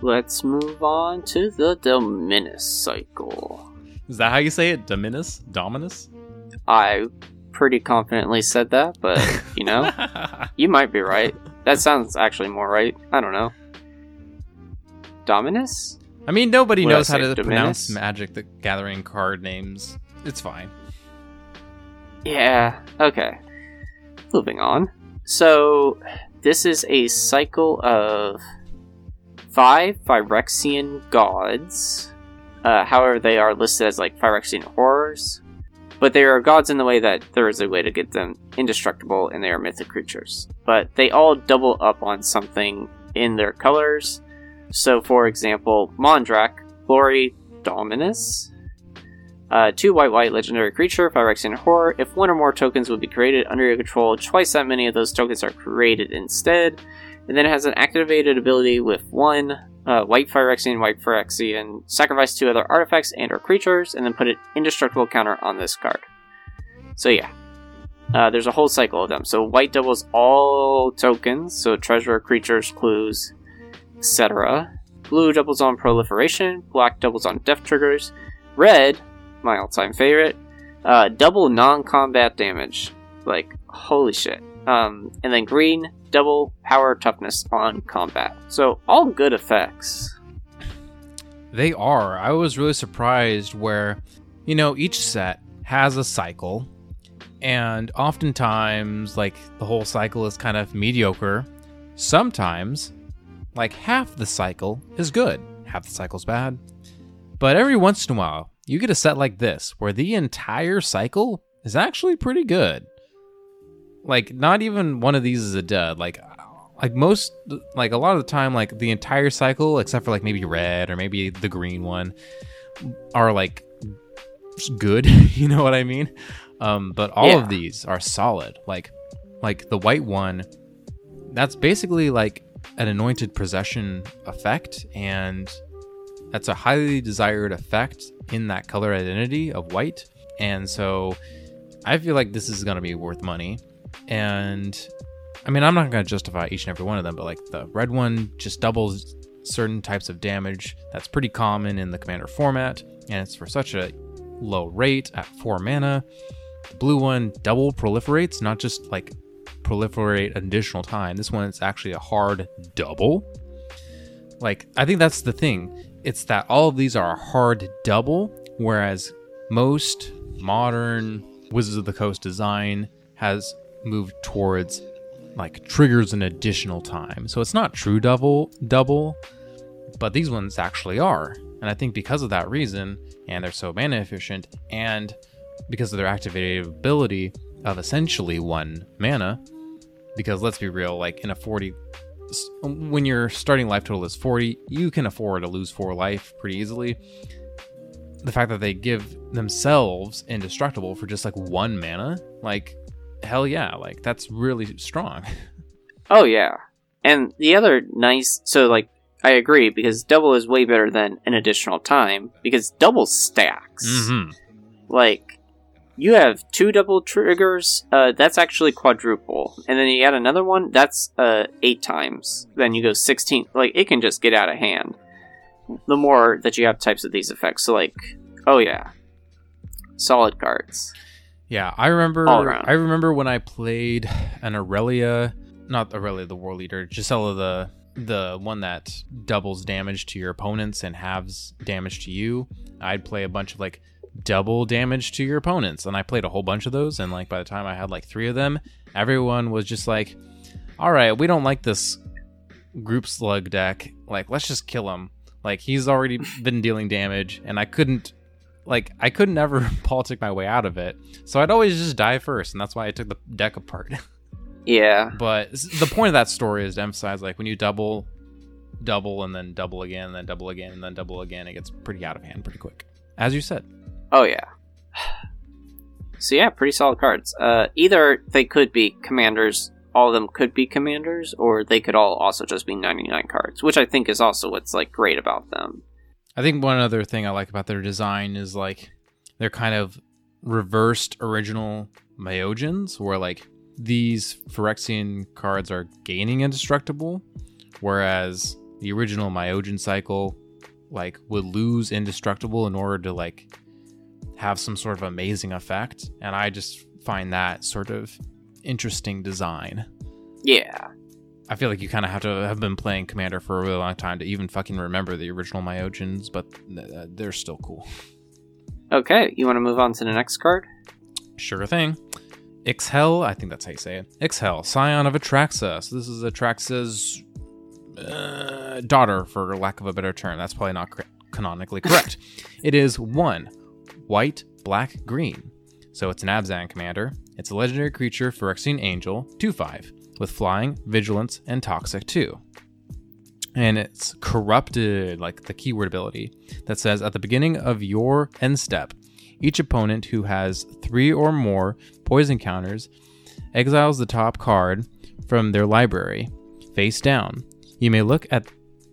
Let's move on to the Dominus cycle. Is that how you say it? Dominus? Dominus? I pretty confidently said that, but you know, you might be right. That sounds actually more right. I don't know. Dominus? I mean, nobody Would knows how to Dominus? pronounce Magic the Gathering card names. It's fine. Yeah, okay. Moving on. So, this is a cycle of five Phyrexian gods. Uh, however, they are listed as like Phyrexian horrors. But they are gods in the way that there is a way to get them indestructible and they are mythic creatures. But they all double up on something in their colors. So, for example, Mondrak, Glory Dominus, uh, two white white legendary creature, Phyrexian Horror. If one or more tokens would be created under your control, twice that many of those tokens are created instead. And then it has an activated ability with one uh, white Phyrexian, white Phyrexian, sacrifice two other artifacts and or creatures, and then put an indestructible counter on this card. So yeah. Uh, there's a whole cycle of them. So white doubles all tokens, so treasure, creatures, clues, etc. Blue doubles on proliferation, black doubles on death triggers, red my all-time favorite. Uh, double non-combat damage, like holy shit. Um, and then green, double power toughness on combat. So all good effects. They are. I was really surprised where, you know, each set has a cycle, and oftentimes, like, the whole cycle is kind of mediocre. Sometimes, like, half the cycle is good, half the cycle's bad. But every once in a while, you get a set like this where the entire cycle is actually pretty good. Like, not even one of these is a dud. Like, like most like a lot of the time like the entire cycle except for like maybe red or maybe the green one are like good you know what i mean um but all Yeah. of these are solid like like the white one that's basically like an Anointed Procession effect and that's a highly desired effect in that color identity of white. And so i feel like this is going to be worth money. And i mean i'm not going to justify each and every one of them but like the red one just doubles certain types of damage. That's pretty common in the commander format and it's for such a low rate at 4 mana. The blue one double proliferates not just like proliferate additional time. This one is actually a hard double. Like i think that's the thing it's that all of these are a hard double whereas most modern wizards of the coast design has moved towards like triggers an additional time. So it's not true double double but these ones actually are. And i think because of that reason and they're so mana efficient and because of their activated ability of essentially one mana because let's be real like in a 40 s- when your starting life total is 40 you can afford to lose 4 life pretty easily the fact that they give themselves indestructible for just like one mana like hell yeah like that's really strong Oh yeah. And the other nice so like I agree because double is way better than an additional time because double stacks. mm-hmm. Like you have two double triggers, uh, that's actually quadruple. And then you add another one, that's uh eight times. Then you go sixteen like it can just get out of hand. The more that you have types of these effects. So like oh yeah. Solid cards. Yeah, I remember. I remember when I played an Aurelia, not Aurelia, the War Leader, Gisela, the the one that doubles damage to your opponents and halves damage to you. I'd play a bunch of like double damage to your opponents, and I played a whole bunch of those. And like by the time I had like three of them, everyone was just like, "All right, we don't like this group slug deck. Like, let's just kill him." Like he's already been dealing damage, and I couldn't like I couldn't never politic my way out of it. So I'd always just die first, and that's why I took the deck apart. Yeah. but the point of that story is to emphasize like when you double, double, and then double again, and then double again, and then double again, it gets pretty out of hand pretty quick. As you said. Oh yeah. So yeah, pretty solid cards. Uh, either they could be commanders, all of them could be commanders, or they could all also just be 99 cards, which I think is also what's like great about them. I think one other thing I like about their design is like they're kind of reversed original Myojins, where like these Phyrexian cards are gaining indestructible, whereas the original Myojin cycle like would lose indestructible in order to like have some sort of amazing effect. And I just find that sort of interesting design. Yeah. I feel like you kind of have to have been playing Commander for a really long time to even fucking remember the original Myojins, but uh, they're still cool. Okay, you want to move on to the next card? Sure thing. Ixhel, I think that's how you say it. Ixhel, scion of Atraxa. So this is Atraxa's uh, daughter, for lack of a better term. That's probably not cor- canonically correct. it is one white, black, green. So it's an Abzan commander. It's a legendary creature, Phyrexian Angel, 2 5, with flying, vigilance, and toxic 2. And it's corrupted, like the keyword ability, that says at the beginning of your end step, each opponent who has three or more poison counters exiles the top card from their library, face down. You may look at,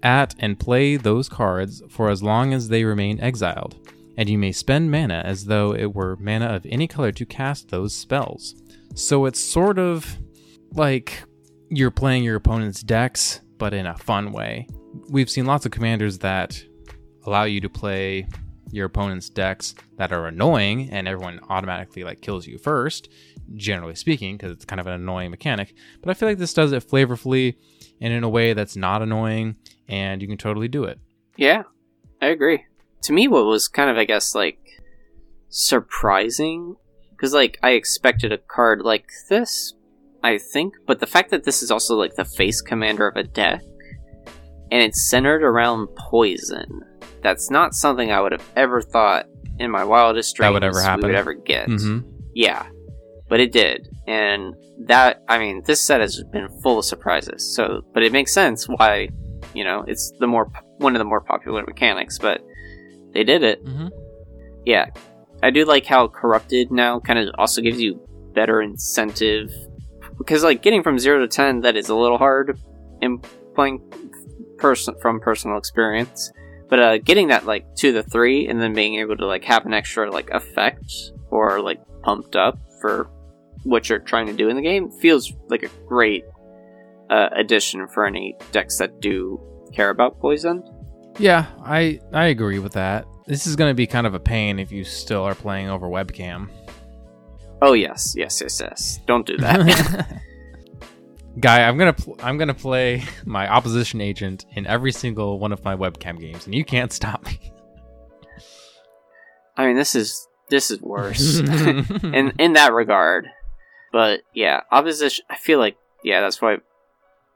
at and play those cards for as long as they remain exiled, and you may spend mana as though it were mana of any color to cast those spells. So it's sort of like you're playing your opponent's decks, but in a fun way. We've seen lots of commanders that allow you to play your opponent's decks that are annoying and everyone automatically like kills you first generally speaking because it's kind of an annoying mechanic but i feel like this does it flavorfully and in a way that's not annoying and you can totally do it Yeah, I agree. To me, what was kind of, I guess, like surprising, because like I expected a card like this, I think, but the fact that this is also like the face commander of a deck, and it's centered around poison, that's not something I would have ever thought in my wildest dreams That would ever happen. we would ever get. mm-hmm. Yeah. but it did, and that I mean, this set has been full of surprises. So, but it makes sense why you know it's the more one of the more popular mechanics, but they did it. Mm-hmm. Yeah, I do like how corrupted now kind of also gives you better incentive because like getting from zero to ten that is a little hard in playing person from personal experience. But uh, getting that like to the three and then being able to like have an extra like effect or like pumped up for what you're trying to do in the game feels like a great uh, addition for any decks that do care about poison. Yeah, I I agree with that. This is going to be kind of a pain if you still are playing over webcam. Oh yes, yes, yes, yes. Don't do that. Guy, I'm gonna pl- I'm gonna play my opposition agent in every single one of my webcam games, and you can't stop me. I mean, this is this is worse in in that regard. But yeah, opposition. I feel like yeah, that's why.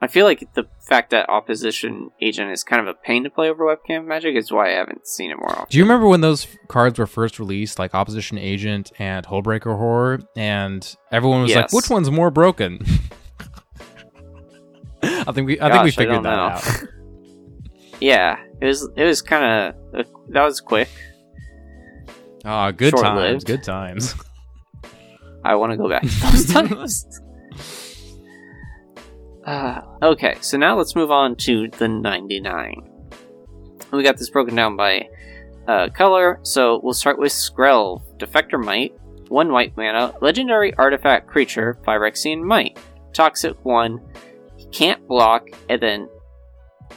I feel like the fact that opposition agent is kind of a pain to play over webcam magic is why I haven't seen it more often. Do you remember when those cards were first released, like Opposition Agent and Hullbreaker Horror, and everyone was like, "Which one's more broken?" I think we I think we figured that know. out. Yeah, it was it was kind of that was quick. Ah, good times, Short-lived. good times. I want to go back to those times. Uh, okay, so now let's move on to the 99. We got this broken down by uh, color, so we'll start with Skrelv, Defector Mite, 1 white mana, legendary artifact creature, Phyrexian Mite, Toxic 1, he can't block, and then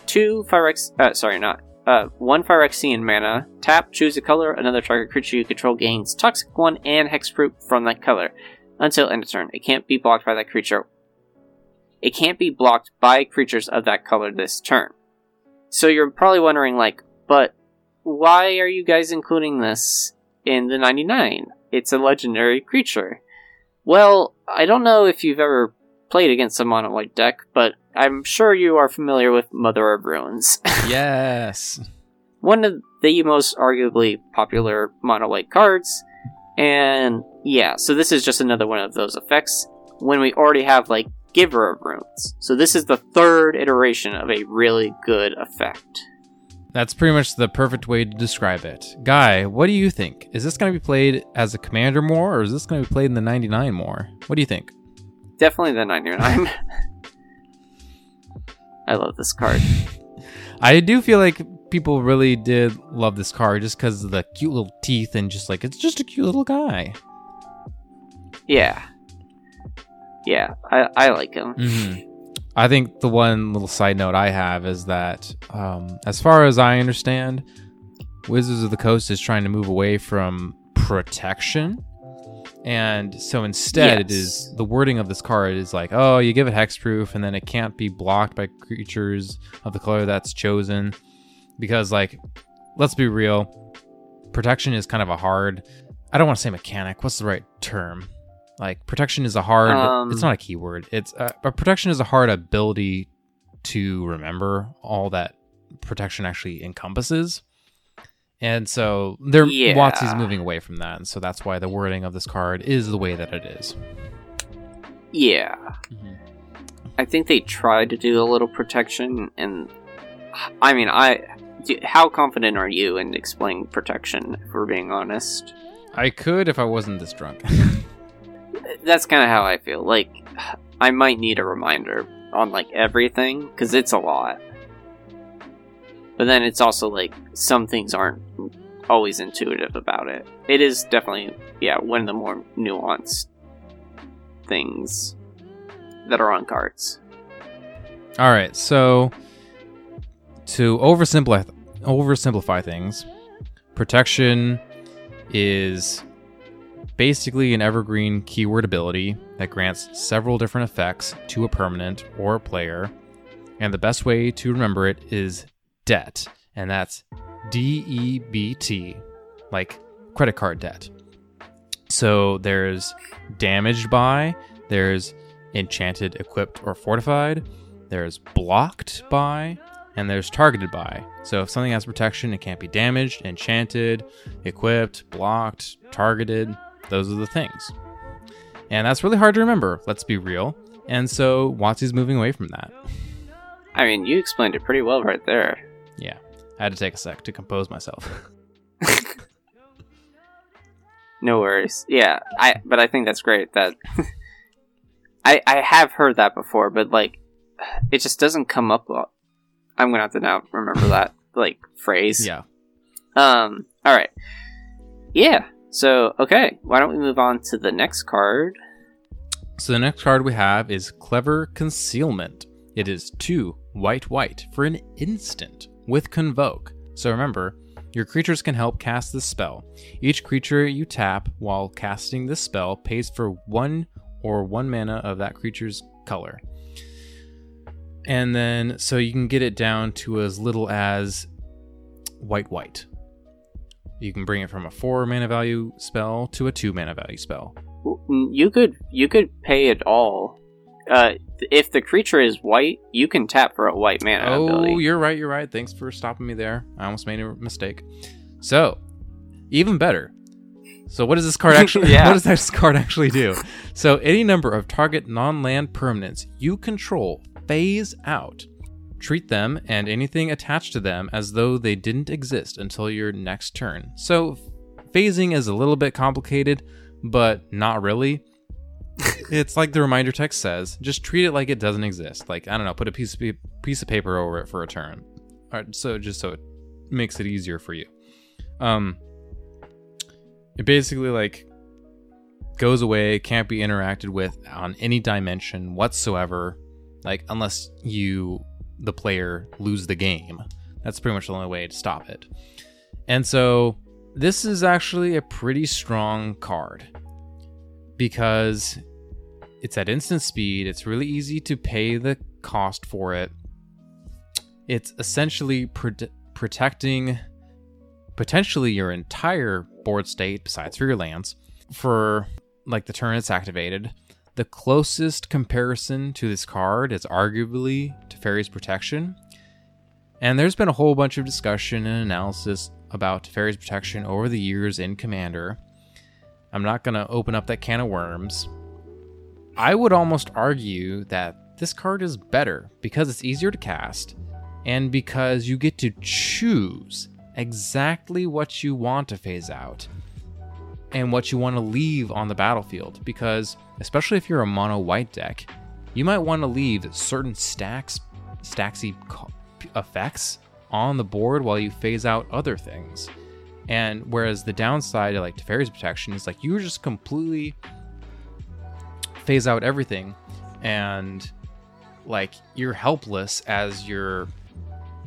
2 Phyrex, uh, sorry, not, uh, 1 Phyrexian mana, tap, choose a color, another target creature you control gains Toxic 1 and Hexproof from that color until end of turn. It can't be blocked by that creature. It can't be blocked by creatures of that color this turn. So you're probably wondering, like, but why are you guys including this in the 99? It's a legendary creature. Well, I don't know if you've ever played against a mono white deck, but I'm sure you are familiar with Mother of Runes. yes. one of the most arguably popular mono white cards. And yeah, so this is just another one of those effects when we already have like Giver of Runes. So this is the third iteration of a really good effect. That's pretty much the perfect way to describe it. Guy, what do you think? Is this going to be played as a commander more, or is this going to be played in the 99 more? What do you think? Definitely the 99. I love this card. I do feel like people really did love this card just because of the cute little teeth and just like, it's just a cute little guy. Yeah. Yeah, I, I like him. hmm I think the one little side note I have is that, um, as far as I understand, Wizards of the Coast is trying to move away from protection. And so instead, it Yes. is the wording of this card is like, oh, you give it hexproof, and then it can't be blocked by creatures of the color that's chosen. Because, like, let's be real, protection is kind of a hard. I don't want to say mechanic. What's the right term? Like protection is a hard. Um, it's not a keyword. It's uh, but protection is a hard ability to remember all that protection actually encompasses. And so there, Yeah. WotC's moving away from that, and so that's why the wording of this card is the way that it is. Yeah. Mhm. I think they tried to do a little protection, and I mean, I how confident are you in explaining protection, if we're being honest? I could if I wasn't this drunk. That's kind of how I feel. Like, I might need a reminder on, like, everything, because it's a lot. But then it's also, like, some things aren't always intuitive about it. It is definitely, yeah, one of the more nuanced things that are on cards. All right, so to oversimplify oversimplify things, protection is basically an evergreen keyword ability that grants several different effects to a permanent or a player, and the best way to remember it is debt, and that's D E B T, like credit card debt. So there's damaged by, there's enchanted, equipped, or fortified. There's blocked by, and there's targeted by. So if something has protection, it can't be damaged, enchanted, equipped, blocked, targeted. Those are the things. And that's really hard to remember, let's be real. And so WotC's moving away from that. I mean, you explained it pretty well right there. Yeah. I had to take a sec to compose myself. No worries. Yeah, I but I think that's great that I I have heard that before, but like it just doesn't come up. I'm gonna have to now remember that like phrase. yeah. Um. All right. Yeah. So okay, why don't we move on to the next card? So the next card we have is Clever Concealment. It is two white white for an instant with Convoke. So remember, your creatures can help cast this spell. Each creature you tap while casting this spell pays for one or one mana of that creature's color. And then, so you can get it down to as little as white white. You can bring it from a four mana value spell to a two mana value spell. You could you could pay it all. Uh, if the creature is white, you can tap for a white mana Oh, ability. you're right. You're right. Thanks for stopping me there. I almost made a mistake. So, even better. So, what does this card actually? Yeah. What does this card actually do? So, any number of target non-land permanents you control phase out. Treat them and anything attached to them as though they didn't exist until your next turn. So, phasing is a little bit complicated, but not really. it's like the reminder text says just treat it like it doesn't exist like i don't know put a piece of pa- piece of paper over it for a turn All right, so just so it makes it easier for you um it basically like goes away can't be interacted with on any dimension whatsoever like unless you the player lose the game that's pretty much the only way to stop it and so this is actually a pretty strong card because it's at instant speed. It's really easy to pay the cost for it. It's essentially prote- protecting potentially your entire board state, besides for your lands, for like the turn it's activated. The closest comparison to this card is arguably Teferi's Protection. And there's been a whole bunch of discussion and analysis about Teferi's Protection over the years in Commander. I'm not going to open up that can of worms. I would almost argue that this card is better because it's easier to cast and because you get to choose exactly what you want to phase out and what you want to leave on the battlefield. Because, especially if you're a mono white deck, you might want to leave certain stacks, stacksy effects on the board while you phase out other things. And whereas the downside of like Teferi's protection is like you just completely phase out everything and like you're helpless as your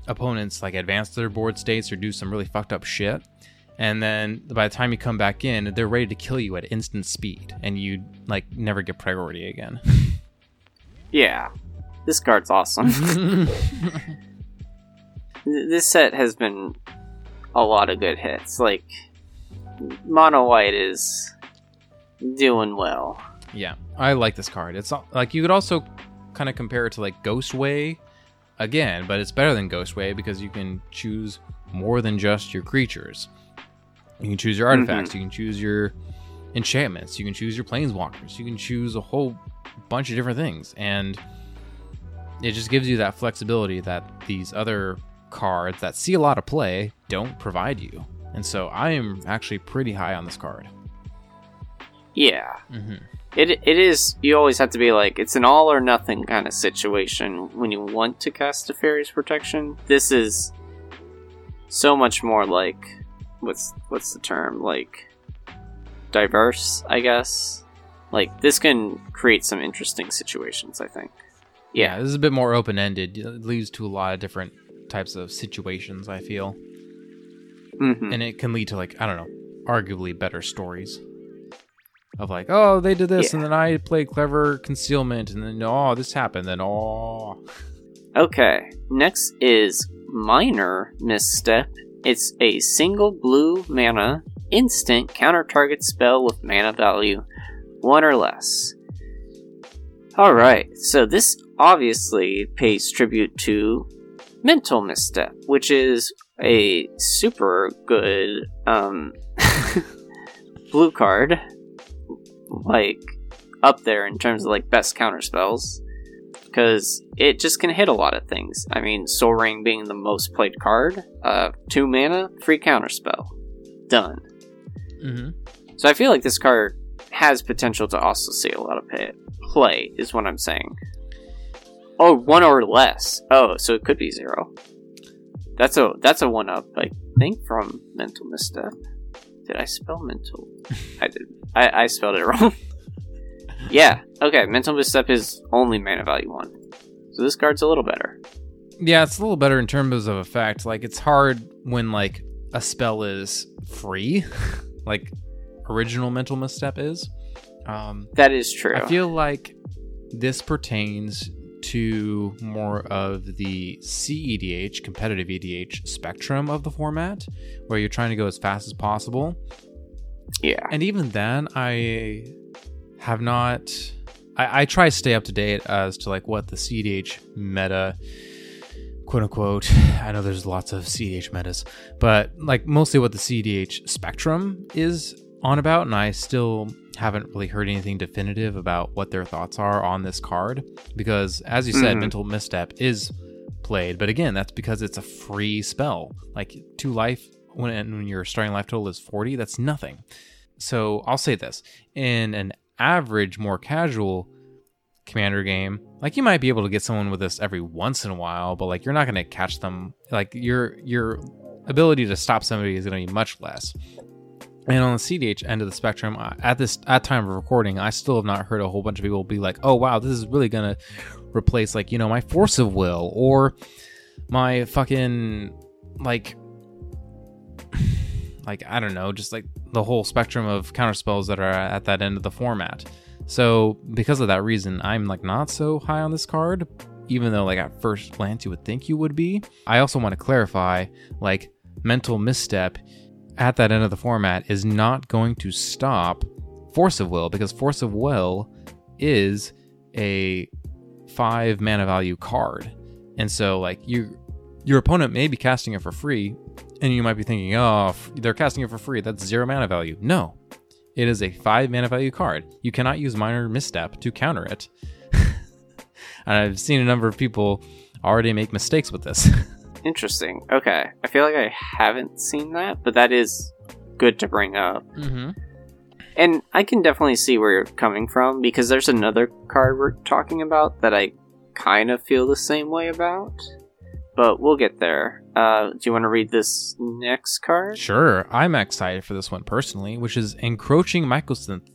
opponents like advance their board states or do some really fucked up shit. And then by the time you come back in, they're ready to kill you at instant speed and you like never get priority again. Yeah, this card's awesome. This set has been a lot of good hits. Like mono white is doing well. Yeah, I like this card. It's not- like you could also kind of compare it to like Ghost Way again, but it's better than Ghost Way because you can choose more than just your creatures. You can choose your artifacts, you can choose your enchantments, you can choose your planeswalkers, you can choose a whole bunch of different things, and it just gives you that flexibility that these other cards that see a lot of play don't provide you. And so I am actually pretty high on this card. Yeah. hmm It it is. You always have to be like it's an all or nothing kind of situation when you want to cast Teferi's protection. This is so much more like what's what's the term like diverse, I guess. Like this can create some interesting situations. I think. Yeah, Yeah. this is a bit more open ended. It leads to a lot of different types of situations, I feel. hmm And it can lead to, like, I don't know, arguably better stories. Of like, oh, they did this, and then I played clever concealment, and then, oh, this happened, then, oh. Okay. Next is minor misstep. It's a single blue mana instant counter target spell with mana value one or less. Alright, so this obviously pays tribute to Mental Misstep, which is a super good um, blue card. Like, up there in terms of like best counter spells because it just can hit a lot of things. I mean, Sol Ring being the most played card, uh, two mana, free counter spell, done. Mm-hmm. So I feel like this card has potential to also see a lot of pay- play, is what I'm saying. Oh, one or less. Oh, so it could be zero. That's a that's a one up, I think, from Mental Misstep. Did I spell mental? I did. I, I spelled it wrong. Yeah. Okay. Mental Misstep is only mana value one, so this card's a little better. Yeah, it's a little better in terms of effect. Like it's hard when like a spell is free, like original mental misstep is. Um, That is true. I feel like this pertains to more of the CEDH, competitive EDH spectrum of the format, where you're trying to go as fast as possible. yeah. And even then, I have not. I, I try to stay up to date as to like what the CDH meta, quote unquote. I know there's lots of CDH metas, but like mostly what the CDH spectrum is on about, and I still haven't really heard anything definitive about what their thoughts are on this card because, as you said, Mhm. mental misstep is played, but again, that's because it's a free spell. Like two life when when your starting life total is 40, that's nothing. So I'll say this: in an average, more casual commander game, like you might be able to get someone with this every once in a while, but like you're not going to catch them. Like your your ability to stop somebody is going to be much less. And on the CDH end of the spectrum, uh, at this at time of recording, I still have not heard a whole bunch of people be like, "Oh wow, this is really gonna replace like you know my force of will or my fucking like like I don't know, just like the whole spectrum of counterspells that are at that end of the format." So because of that reason, I'm like not so high on this card, even though like at first glance you would think you would be. I also want to clarify, like mental misstep at that end of the format is not going to stop Force of Will because Force of Will is a five mana value card. And so like you your opponent may be casting it for free and you might be thinking, "Oh, they're casting it for free. That's zero mana value." No. It is a 5 mana value card. You cannot use minor misstep to counter it. and I've seen a number of people already make mistakes with this. Interesting. Okay. I feel like I haven't seen that, but that is good to bring up. mm-hmm. And I can definitely see where you're coming from because there's another card we're talking about that I kind of feel the same way about. But we'll get there. Uh, do you want to read this next card? Sure, I'm excited for this one personally, which is Encroaching Mycosynth.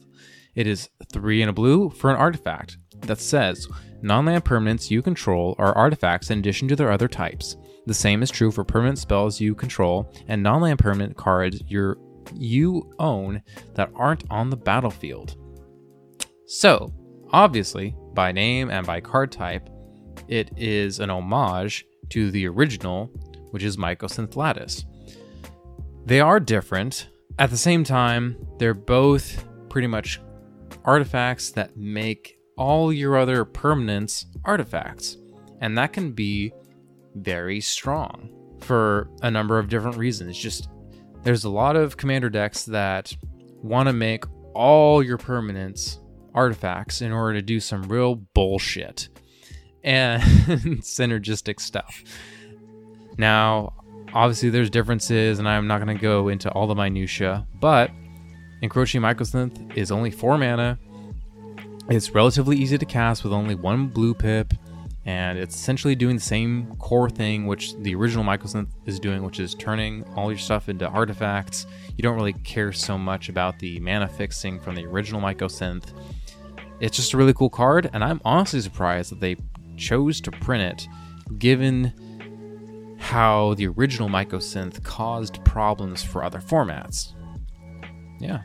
It is three and a blue for an artifact that says non land permanents you control are artifacts in addition to their other types. The same is true for permanent spells you control and non land permanent cards you you own that aren't on the battlefield. So, obviously, by name and by card type, it is an homage to the original, which is Mycosynth Lattice. They are different. At the same time, they're both pretty much artifacts that make all your other permanents artifacts. And that can be very strong for a number of different reasons. Just there's a lot of commander decks that want to make all your permanents artifacts in order to do some real bullshit and synergistic stuff. Now, obviously there's differences and I'm not going to go into all the minutia, but Encroaching Mycosynth is only 4 mana. It's relatively easy to cast with only one blue pip and it's essentially doing the same core thing which the original Mycosynth is doing, which is turning all your stuff into artifacts. You don't really care so much about the mana fixing from the original Mycosynth. It's just a really cool card, and I'm honestly surprised that they chose to print it, given how the original Mycosynth caused problems for other formats. Yeah.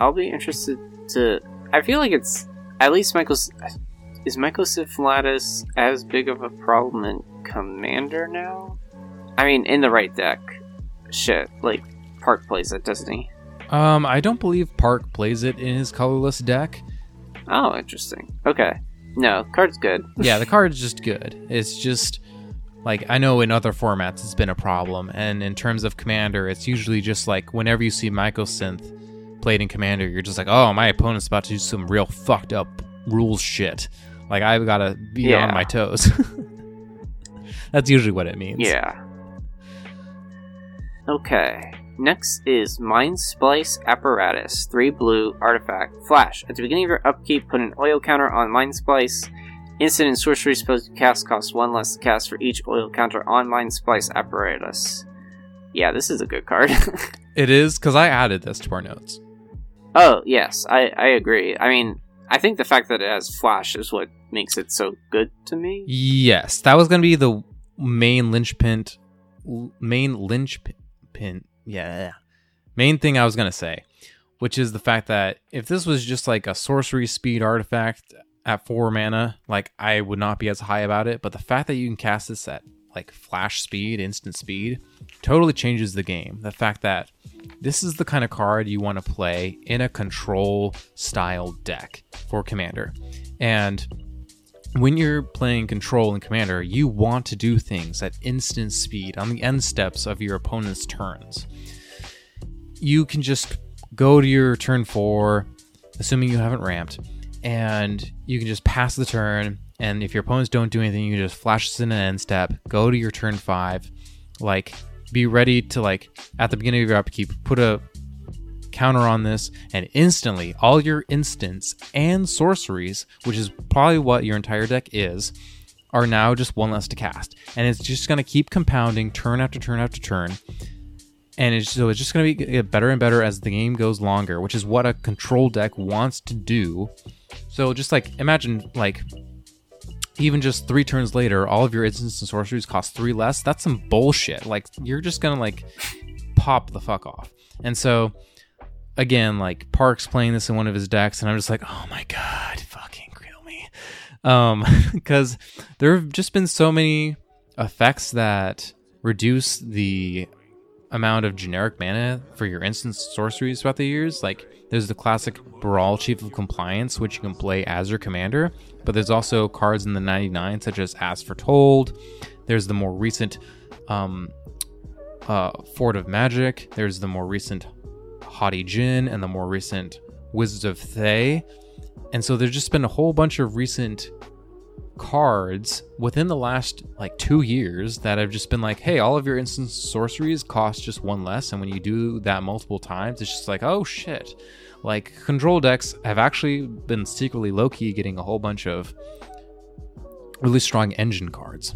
I'll be interested to. I feel like it's at least Michael's. Is Mycosynth Lattice as big of a problem in Commander now? I mean, in the right deck. Shit, like Park plays it, doesn't he? Um, I don't believe Park plays it in his colorless deck. Oh, interesting. Okay. No, card's good. yeah, the card's just good. It's just like I know in other formats it's been a problem, and in terms of commander, it's usually just like whenever you see Mycosynth played in Commander, you're just like, oh, my opponent's about to do some real fucked up rules shit. Like I've got to be Yeah. on my toes. That's usually what it means. Yeah. Okay. Next is Mind Splice Apparatus. 3 blue artifact. Flash. At the beginning of your upkeep, put an oil counter on Mind Splice. Instant and sorcery spells you cast cost 1 less to cast for each oil counter on Mind Splice Apparatus. Yeah, this is a good card. It is because I added this to our notes. oh, yes, I, I agree. I mean, I think the fact that it has Flash is what makes it so good to me. Yes, that was going to be the main linchpin, main linchpin, yeah, main thing I was to say, which is the fact that if this was just like a sorcery speed artifact at four mana, like I would not be as high about it. But the fact that you can cast this at like flash speed, instant speed, totally changes the game. The fact that this is the kind of card you want to play in a control style deck for commander. And when you're playing control and commander, you want to do things at instant speed on the end steps of your opponent's turns. You can just go to your turn four, assuming you haven't ramped, and you can just pass the turn. And if your opponents don't do anything, you can just flash this in an end step, go to your turn five, like be ready to like at the beginning of your upkeep, put a counter on this, and instantly all your instants and sorceries, which is probably what your entire deck is, are now just one less to cast. And it's just going to keep compounding turn after turn after turn. And it's, so it's just going to be get better and better as the game goes longer, which is what a control deck wants to do. So just like imagine like even just three turns later, all of your instants and sorceries cost three less. That's some bullshit. Like you're just gonna like pop the fuck off. And so again, like Parks playing this in one of his decks, and I'm just like, oh my god, fucking kill me. Um, because there have just been so many effects that reduce the amount of generic mana for your instant sorceries throughout the years. Like there's the classic Baral Chief of Compliance, which you can play as your commander, but there's also cards in the 99 such as As Foretold. There's the more recent um, uh, Font of Magic. There's the more recent Haughty Djinn and the more recent Wizards of Thay. And so there's just been a whole bunch of recent cards within the last like two years that have just been like, hey, all of your instant sorceries cost just one less. And when you do that multiple times, it's just like, oh shit. Like control decks have actually been secretly low key getting a whole bunch of really strong engine cards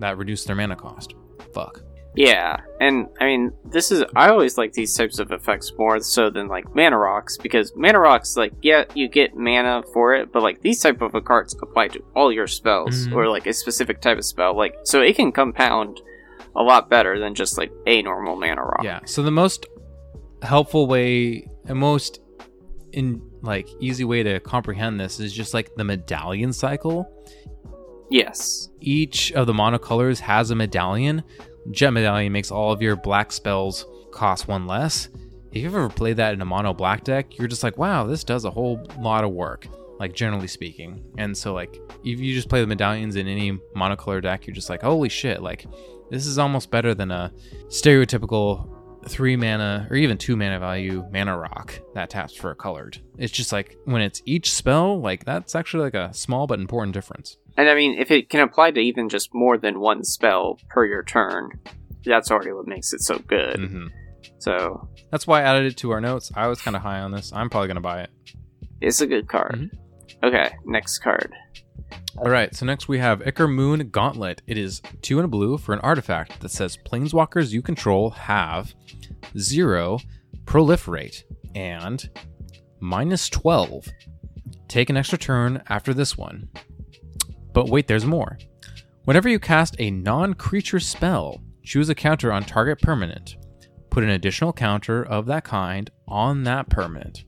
that reduce their mana cost. Fuck. Yeah, and I mean, this is I always like these types of effects more so than like mana rocks because mana rocks, like, yeah, you get mana for it, but like these type of cards apply to all your spells Mhm. or like a specific type of spell, like so it can compound a lot better than just like a normal mana rock. Yeah. So the most helpful way and most in like easy way to comprehend this is just like the medallion cycle. Yes. Each of the monocolors has a medallion. Jet medallion makes all of your black spells cost one less. If you've ever played that in a mono black deck, you're just like, wow, this does a whole lot of work, like generally speaking. And so like if you just play the medallions in any monocolor deck, you're just like, holy shit, like this is almost better than a stereotypical three mana or even two mana value mana rock that taps for a colored. It's just like when it's each spell, like that's actually like a small but important difference. And I mean, if it can apply to even just more than one spell per your turn, that's already what makes it so good. hmm So That's why I added it to our notes. I was kind of high on this. I'm probably gonna buy it. it's a good card. Mhm. Okay, next card. All right. So next we have Ichormoon Gauntlet. It is two and a blue for an artifact that says Planeswalkers you control have zero proliferate and minus twelve. Take an extra turn after this one. But wait, there's more. Whenever you cast a non-creature spell, choose a counter on target permanent. Put an additional counter of that kind on that permanent.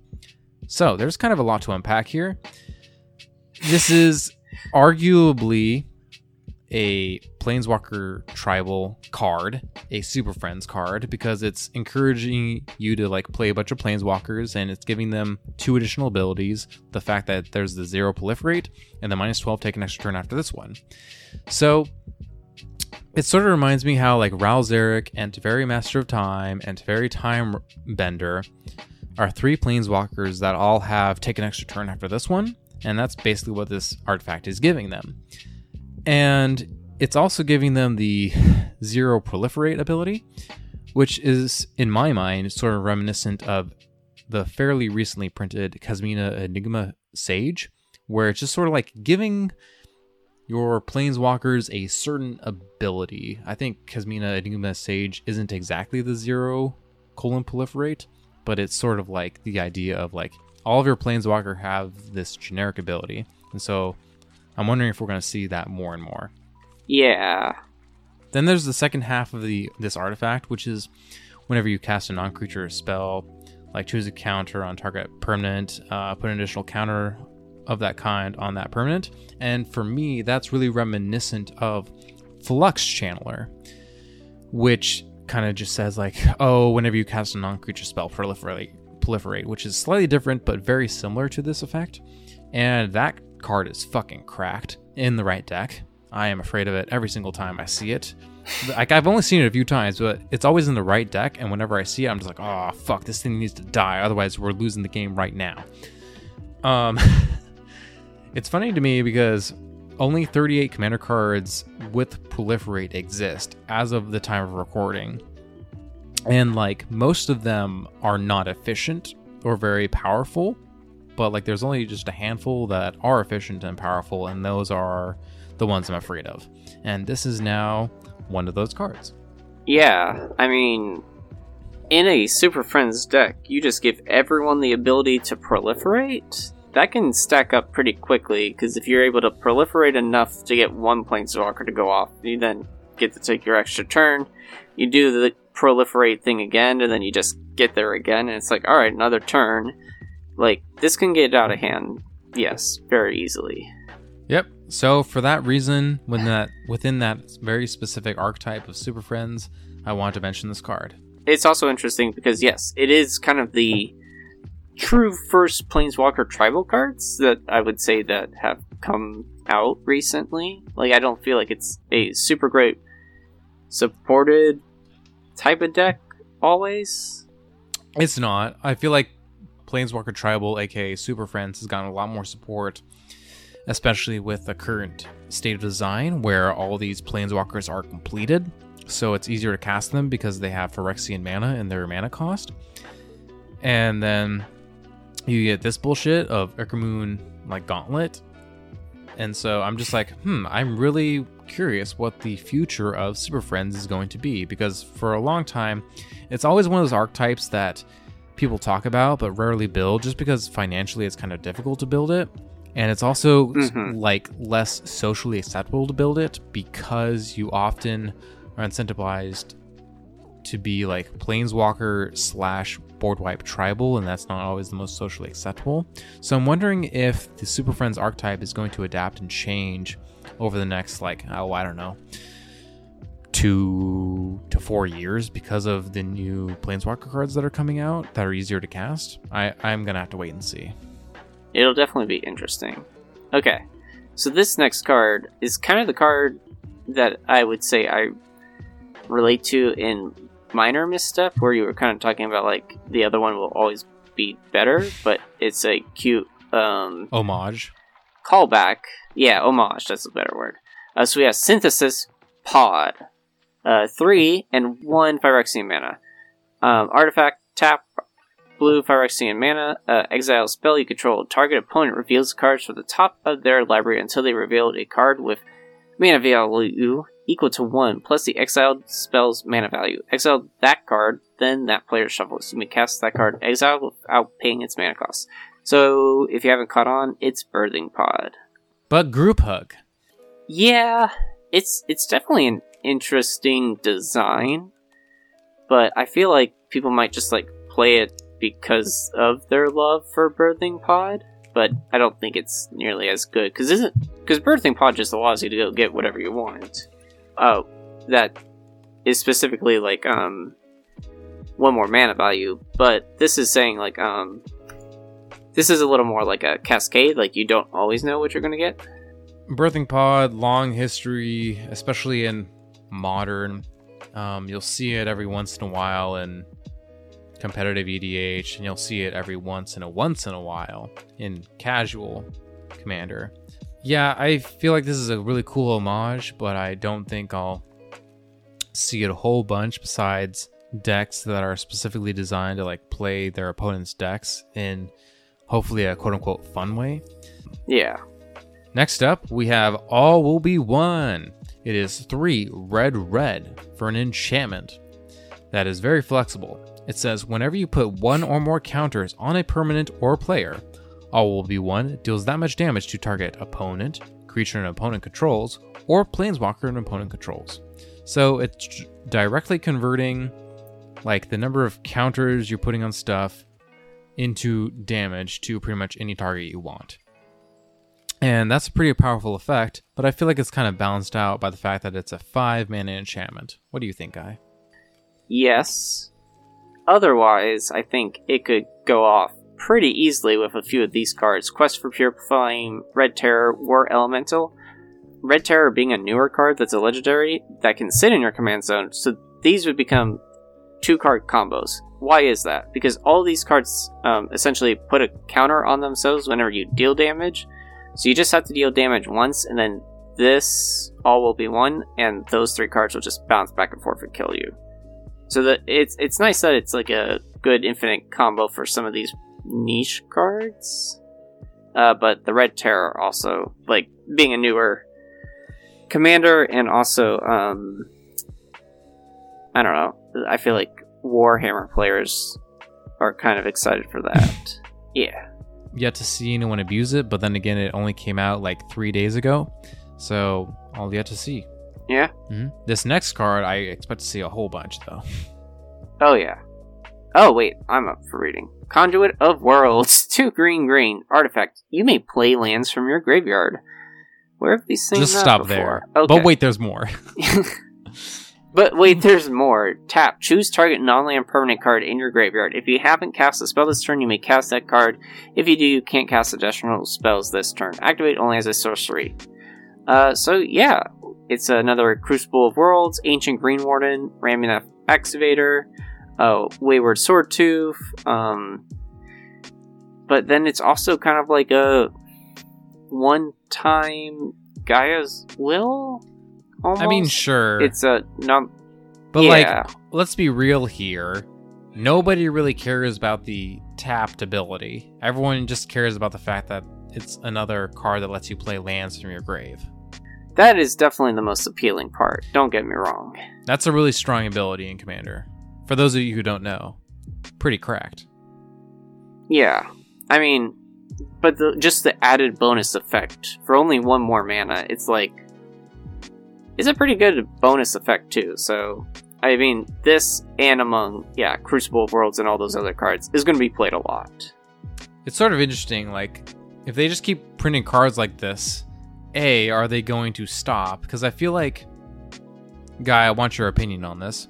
So there's kind of a lot to unpack here. This is arguably a Planeswalker tribal card, a Super Friends card, because it's encouraging you to like play a bunch of Planeswalkers and it's giving them two additional abilities. The fact that there's the zero proliferate and the minus 12 take an extra turn after this one. So it sort of reminds me how like Ral Zarek and Teferi Master of Time and Teferi Time Bender are three planeswalkers that all have take an extra turn after this one, and that's basically what this artifact is giving them. And it's also giving them the zero proliferate ability, which is, in my mind, sort of reminiscent of the fairly recently printed Kasmina Enigma Sage, where it's just sort of like giving your planeswalkers a certain ability. I think Kasmina Enigma Sage isn't exactly the zero colon proliferate, but it's sort of like the idea of like all of your planeswalker have this generic ability. And so I'm wondering if we're going to see that more and more. Yeah. Then there's the second half of the this artifact, which is whenever you cast a non-creature spell, like choose a counter on target permanent, uh, put an additional counter of that kind on that permanent. And for me, that's really reminiscent of Flux Channeler, which kind of just says like, oh, whenever you cast a non-creature spell, proliferate, proliferate, which is slightly different but very similar to this effect. And that card is fucking cracked in the right deck. I am afraid of it every single time I see it. Like I've only seen it a few times, but it's always in the right deck. And whenever I see it, I'm just like, oh fuck, this thing needs to die. Otherwise, we're losing the game right now. Um, it's funny to me because only 38 commander cards with proliferate exist as of the time of recording. And like most of them are not efficient or very powerful, but like there's only just a handful that are efficient and powerful, and those are the ones I'm afraid of. And this is now one of those cards. Yeah, I mean, in a Super Friends deck, you just give everyone the ability to proliferate. That can stack up pretty quickly, because if you're able to proliferate enough to get one Planeswalker to go off, you then get to take your extra turn. You do the proliferate thing again, and then you just get there again, and it's like, alright, another turn. Like, this can get out of hand, yes, very easily. Yep. So for that reason, when that within that very specific archetype of Super Friends, I want to mention this card. It's also interesting because, yes, it is kind of the true first Planeswalker tribal cards that I would say that have come out recently. Like, I don't feel like it's a super great supported type of deck always. It's not. I feel like Planeswalker Tribal, aka Super Friends, has gotten a lot more support, especially with the current state of design where all these Planeswalkers are completed. So it's easier to cast them because they have Phyrexian mana in their mana cost. And then you get this bullshit of Ichormoon like Gauntlet. And so I'm just like, hmm, I'm really curious what the future of Super Friends is going to be because for a long time, it's always one of those archetypes that people talk about but rarely build just because financially it's kind of difficult to build it. And it's also Mhm. like less socially acceptable to build it because you often are incentivized to be like planeswalker slash board wipe tribal, and that's not always the most socially acceptable. So I'm wondering if the Super Friends archetype is going to adapt and change over the next like oh I don't know two to four years because of the new planeswalker cards that are coming out that are easier to cast. I I'm gonna have to wait and see. It'll definitely be interesting. Okay, so this next card is kind of the card that I would say I relate to in minor misstep, where you were kind of talking about like the other one will always be better, but it's a cute um, Homage. callback. Yeah, homage, that's a better word. Uh, so we have Synthesis Pod. Uh, three and one Phyrexian mana. Um, artifact, tap, blue Phyrexian mana, uh, exile spell you control. Target opponent reveals cards from the top of their library until they reveal a card with mana value equal to 1 plus the exiled spell's mana value. Exile that card, then that player shuffles. You may cast that card exiled without paying its mana cost. So, if you haven't caught on, it's Birthing Pod. But group hug. Yeah, it's it's definitely an interesting design, but I feel like people might just like play it because of their love for Birthing Pod. But I don't think it's nearly as good because isn't because Birthing Pod just allows you to go get whatever you want. Oh, that is specifically like um one more mana value, but this is saying like um this is a little more like a cascade. Like you don't always know what you're gonna get. Birthing Pod, long history, especially in modern. Um, you'll see it every once in a while in competitive EDH, and you'll see it every once in a once in a while in casual Commander. Yeah, I feel like this is a really cool homage, but I don't think I'll see it a whole bunch besides decks that are specifically designed to like play their opponent's decks in hopefully a quote unquote fun way. Yeah. Next up, we have All Will Be One. It is three red red for an enchantment that is very flexible. It says whenever you put one or more counters on a permanent or player, All Will Be One deals that much damage to target opponent, creature an opponent controls, or planeswalker an opponent controls. So it's directly converting like the number of counters you're putting on stuff into damage to pretty much any target you want. And that's a pretty powerful effect, but I feel like it's kind of balanced out by the fact that it's a 5 mana enchantment. What do you think, Guy? Yes. Otherwise, I think it could go off pretty easily with a few of these cards. Quest for Pure Flame, Red Terror, War Elemental. Red Terror being a newer card that's a legendary that can sit in your command zone, so these would become two card combos. Why is that? Because all these cards um, essentially put a counter on themselves whenever you deal damage. So you just have to deal damage once, and then this all will be one, and those three cards will just bounce back and forth and kill you. So that it's it's nice that it's like a good infinite combo for some of these niche cards. Uh, but the Red Terror also like being a newer commander and also um, I don't know. I feel like Warhammer players are kind of excited for that. yeah. Yet to see anyone abuse it, but then again, it only came out like three days ago, so all yet to see. Yeah. hmm This next card, I expect to see a whole bunch though. Oh yeah. Oh wait, I'm up for reading. Conduit of Worlds, two green green artifact. You may play lands from your graveyard. Where have these things? Just stop before? there. Okay. But wait, there's more. But wait, there's more. Tap. Choose target non-land permanent card in your graveyard. If you haven't cast a spell this turn, you may cast that card. If you do, you can't cast additional spells this turn. Activate only as a sorcery. Uh, so yeah, it's another Crucible of Worlds, Ancient Green Warden, Ramunap Excavator, uh, Wayward Swordtooth. Um, but then it's also kind of like a one-time Gaea's Will. Almost. I mean, sure, it's a non. but yeah. like, let's be real here. Nobody really cares about the tapped ability. Everyone just cares about the fact that it's another card that lets you play lands from your grave. That is definitely the most appealing part. Don't get me wrong. That's a really strong ability in Commander. For those of you who don't know, pretty cracked. Yeah, I mean, but the, just the added bonus effect for only one more mana, it's like it's a pretty good bonus effect too. So I mean, this and among yeah, Crucible of Worlds and all those other cards is going to be played a lot. It's sort of interesting, like, if they just keep printing cards like this, A, are they going to stop? Because I feel like, Guy, I want your opinion on this.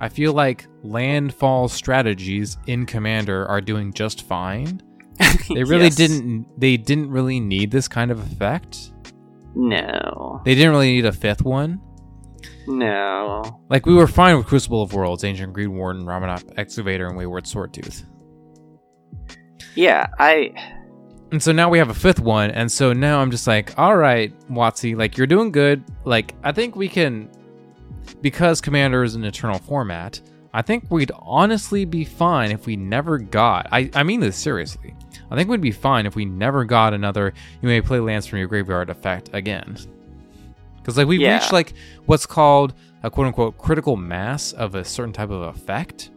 I feel like landfall strategies in Commander are doing just fine. They really Yes. didn't they didn't really need this kind of effect. No, They didn't really need a fifth one. no. Like we were fine with Crucible of Worlds, Ancient Green Warden, Ramunap Excavator, and Wayward Swordtooth. Yeah, I And so now we have a fifth one, and so now I'm just like, all right, WotC, like you're doing good. Like I think we can, because Commander is an eternal format. I think we'd honestly be fine if we never got. I I mean this seriously. I think we'd be fine if we never got another. You may play lands from your graveyard effect again. Because like we've Yeah. reached like what's called a quote unquote critical mass of a certain type of effect.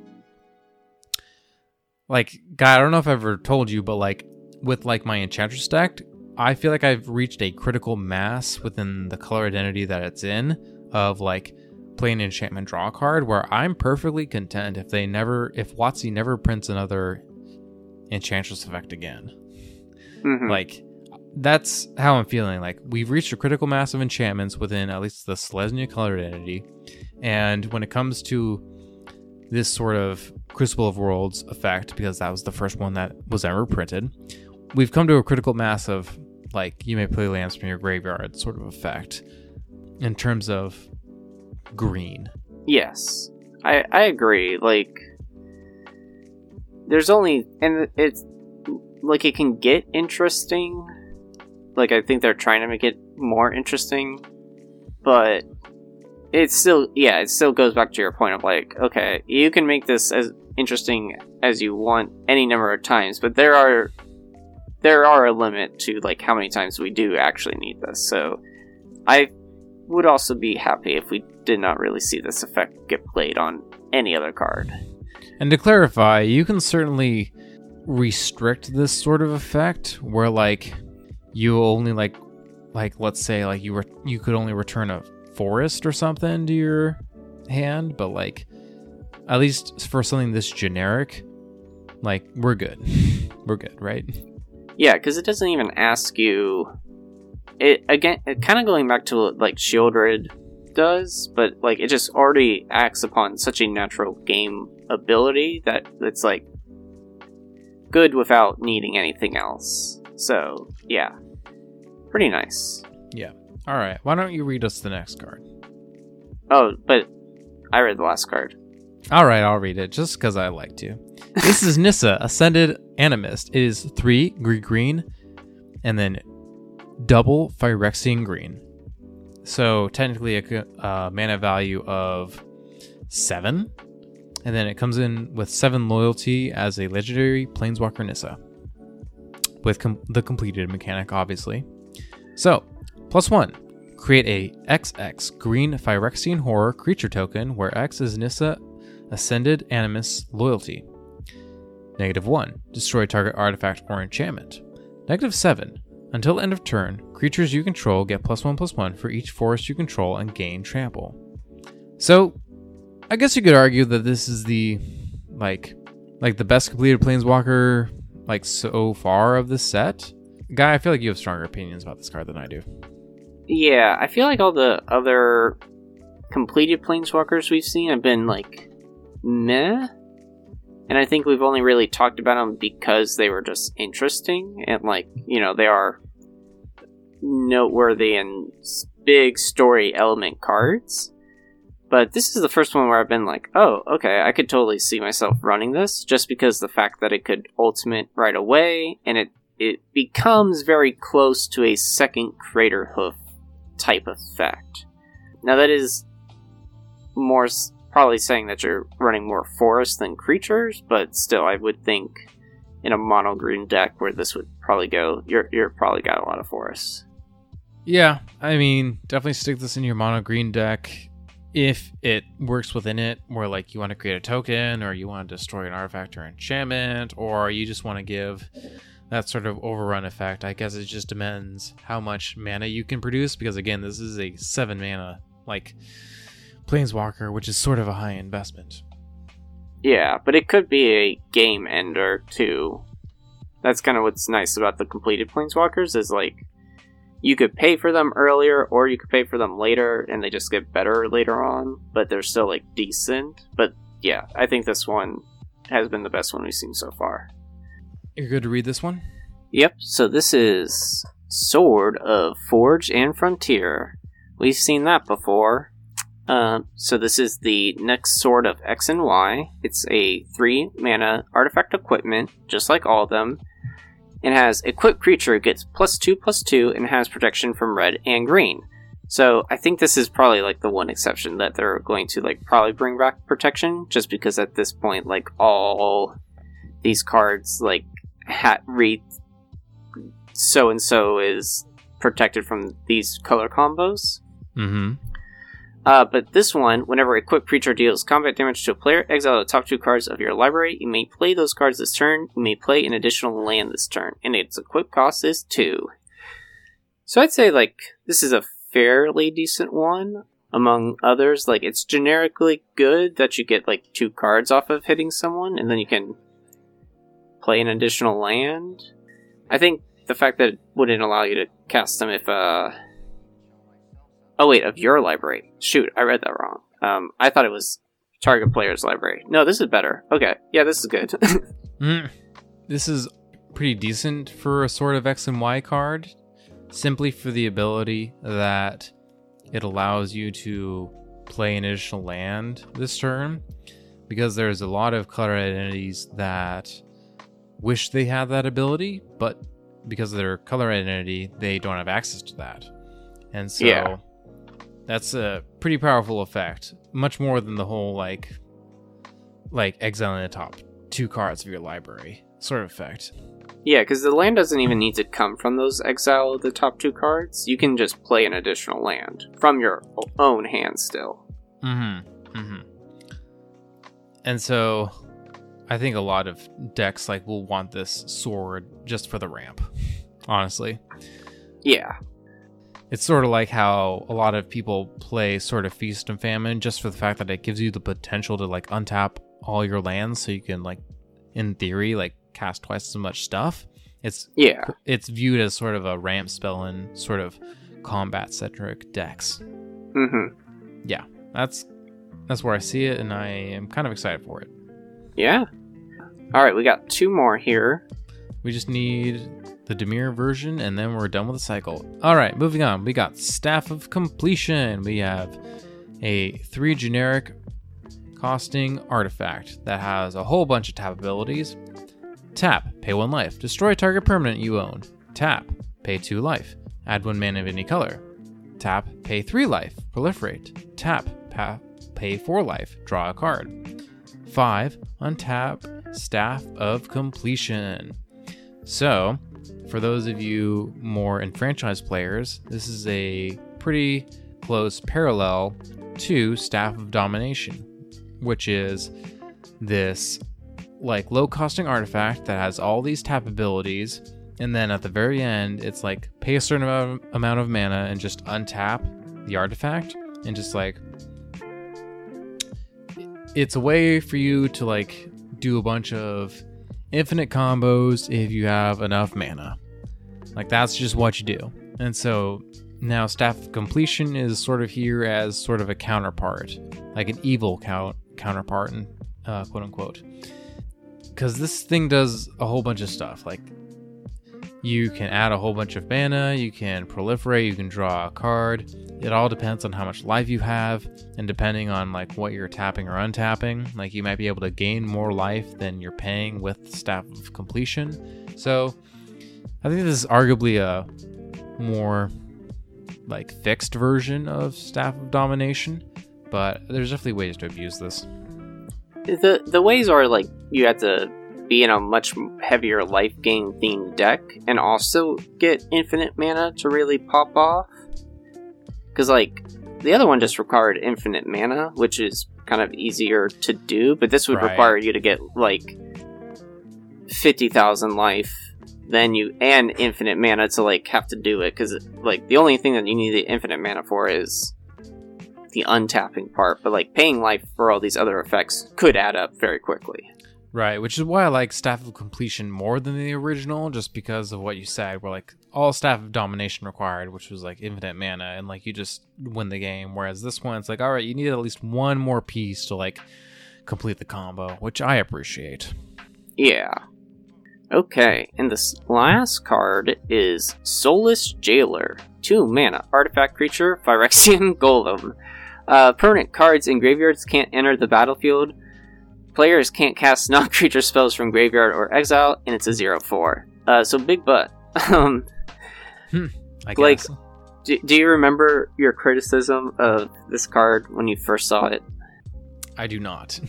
Like, guy, I don't know if I've ever told you, but like with like my enchantress deck, I feel like I've reached a critical mass within the color identity that it's in of like play an enchantment draw card where I'm perfectly content if they never if WotC never prints another enchantress effect again. mhm. Like that's how I'm feeling. Like we've reached a critical mass of enchantments within at least the Selesnya colored entity. And when it comes to this sort of Crucible of Worlds effect, because that was the first one that was ever printed, we've come to a critical mass of like you may play lands from your graveyard sort of effect in terms of green. Yes, I I agree. Like, there's only and it's like it can get interesting. Like I think they're trying to make it more interesting, but it's still yeah, it still goes back to your point of like, okay, you can make this as interesting as you want any number of times, but there are there are a limit to like how many times we do actually need this. So I would also be happy if we did not really see this effect get played on any other card. And to clarify, you can certainly restrict this sort of effect where like you only like like let's say like you were you could only return a forest or something to your hand, but like at least for something this generic, like we're good. we're good, right? Yeah, because it doesn't even ask you. It again, it kind of going back to like Sheoldred does, but like it just already acts upon such a natural game ability that it's like good without needing anything else. So yeah, pretty nice. Yeah. All right. Why don't you read us the next card? Oh, but I read the last card. All right, I'll read it just because I like to. This is Nissa, Ascended Animist. It is three green green, and then double Phyrexian green. So technically a uh, mana value of seven, and then it comes in with seven loyalty as a legendary Planeswalker Nissa, with com- the completed mechanic, obviously. So plus one, create a XX green Phyrexian Horror creature token where X is Nissa Ascended Animist Loyalty. Negative 1. Destroy target artifact or enchantment. Negative 7. Until end of turn, creatures you control get plus 1 plus 1 for each forest you control and gain trample. So, I guess you could argue that this is the like like the best completed planeswalker like so far of the set. Guy, I feel like you have stronger opinions about this card than I do. Yeah, I feel like all the other completed planeswalkers we've seen have been like meh. And I think we've only really talked about them because they were just interesting and like, you know, they are noteworthy and big story element cards. But this is the first one where I've been like, oh, okay, I could totally see myself running this just because the fact that it could ultimate right away and it it becomes very close to a second Craterhoof type effect. Now that is more probably saying that you're running more forest than creatures, but still, I would think in a mono green deck where this would probably go, you're you're probably got a lot of forests. Yeah, I mean, definitely stick this in your mono green deck if it works within it, where like you want to create a token or you want to destroy an artifact or enchantment, or you just want to give that sort of overrun effect. I guess it just depends how much mana you can produce because again, this is a seven mana like Planeswalker, which is sort of a high investment. Yeah, but it could be a game ender too. That's kind of what's nice about the completed Planeswalkers is like you could pay for them earlier or you could pay for them later and they just get better later on, but they're still like decent. But yeah, I think this one has been the best one we've seen so far. You're good to read this one? Yep, so this is Sword of Forge and Frontier. We've seen that before. Um, so this is the next sword of X and Y. It's a three mana artifact equipment, just like all of them. It has equipped creature it gets plus two plus two and has protection from red and green. So I think this is probably like the one exception that they're going to like probably bring back protection, just because at this point, like all these cards like hat read so and so is protected from these color combos. Mm-hmm. Uh, but this one, whenever a equipped creature deals combat damage to a player, exile the top two cards of your library. You may play those cards this turn. You may play an additional land this turn, and its equip cost is two. So I'd say like this is a fairly decent one among others. Like it's generically good that you get like two cards off of hitting someone, and then you can play an additional land. I think the fact that it wouldn't allow you to cast them if uh Oh wait, of your library. Shoot, I read that wrong. Um, I thought it was target player's library. No, this is better. Okay, yeah, this is good. mm. This is pretty decent for a sort of X and Y card, simply for the ability that it allows you to play an additional land this turn. because there's a lot of color identities that wish they had that ability, but because of their color identity, they don't have access to that. And so Yeah. That's a pretty powerful effect, much more than the whole like like exiling the top two cards of your library sort of effect. Yeah, because the land doesn't even need to come from those exile the top two cards. You can just play an additional land from your own hand still. Mm-hmm. Mm-hmm. And so I think a lot of decks like will want this sword just for the ramp. Honestly. Yeah. It's sort of like how a lot of people play Sword of Feast and Famine just for the fact that it gives you the potential to like untap all your lands so you can like in theory like cast twice as much stuff. It's Yeah. it's viewed as sort of a ramp spell in sort of combat centric decks. Mm-hmm. Yeah. That's that's where I see it and I am kind of excited for it. Yeah. All right, we got two more here. We just need the Dimir version, and then we're done with the cycle. All right, moving on. We got Staff of Completion. We have a three generic costing artifact that has a whole bunch of tap abilities. Tap, pay one life. Destroy target permanent you own. Tap, pay two life. Add one mana of any color. Tap, pay three life. Proliferate. Tap, pa- pay four life. Draw a card. Five, untap Staff of Completion. So, for those of you more enfranchised players, this is a pretty close parallel to Staff of Domination, which is this like low costing artifact that has all these tap abilities and then at the very end it's like pay a certain amount amount of mana and just untap the artifact and just like it's a way for you to like do a bunch of infinite combos if you have enough mana. Like that's just what you do. And so now Staff of Completion is sort of here as sort of a counterpart, like an evil count counterpart, and uh, quote unquote. Because this thing does a whole bunch of stuff. Like you can add a whole bunch of mana, you can proliferate, you can draw a card. It all depends on how much life you have, and depending on like what you're tapping or untapping, like you might be able to gain more life than you're paying with Staff of Completion. So I think this is arguably a more like fixed version of Staff of Domination, but there's definitely ways to abuse this. The the ways are like you have to be in a much heavier life gain themed deck and also get infinite mana to really pop off. Because like the other one just required infinite mana, which is kind of easier to do, but this would Right. require you to get like fifty thousand life, then you and infinite mana to like have to do it. Because like the only thing that you need the infinite mana for is the untapping part, but like paying life for all these other effects could add up very quickly. Right, which is why I like Staff of Completion more than the original, just because of what you said, where like all Staff of Domination required, which was like infinite mana, and like you just win the game. Whereas this one, it's like, all right, you need at least one more piece to like complete the combo, which I appreciate. Yeah. Okay, and this last card is Soulless Jailer. 2 mana, artifact creature, Phyrexian Golem. Uh, permanent cards in graveyards can't enter the battlefield. Players can't cast non creature spells from graveyard or exile, and it's a 0 4. Uh, so big butt. um, I Like- do, do you remember your criticism of this card when you first saw it? I do not.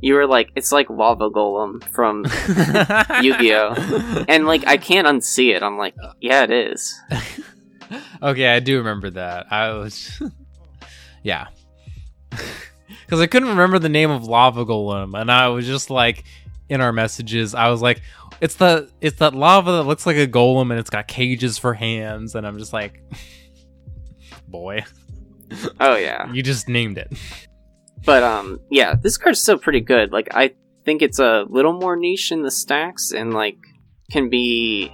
You were like, it's like Lava Golem from Yu-Gi-Oh! And like, I can't unsee it. I'm like, yeah, it is. okay, I do remember that. I was, yeah, because I couldn't remember the name of Lava Golem, and I was just like, in our messages, I was like, it's the it's that lava that looks like a golem, and it's got cages for hands, and I'm just like, boy, Oh yeah. you just named it. But um, yeah, this card's still pretty good. Like, I think it's a little more niche in the stacks, and like can be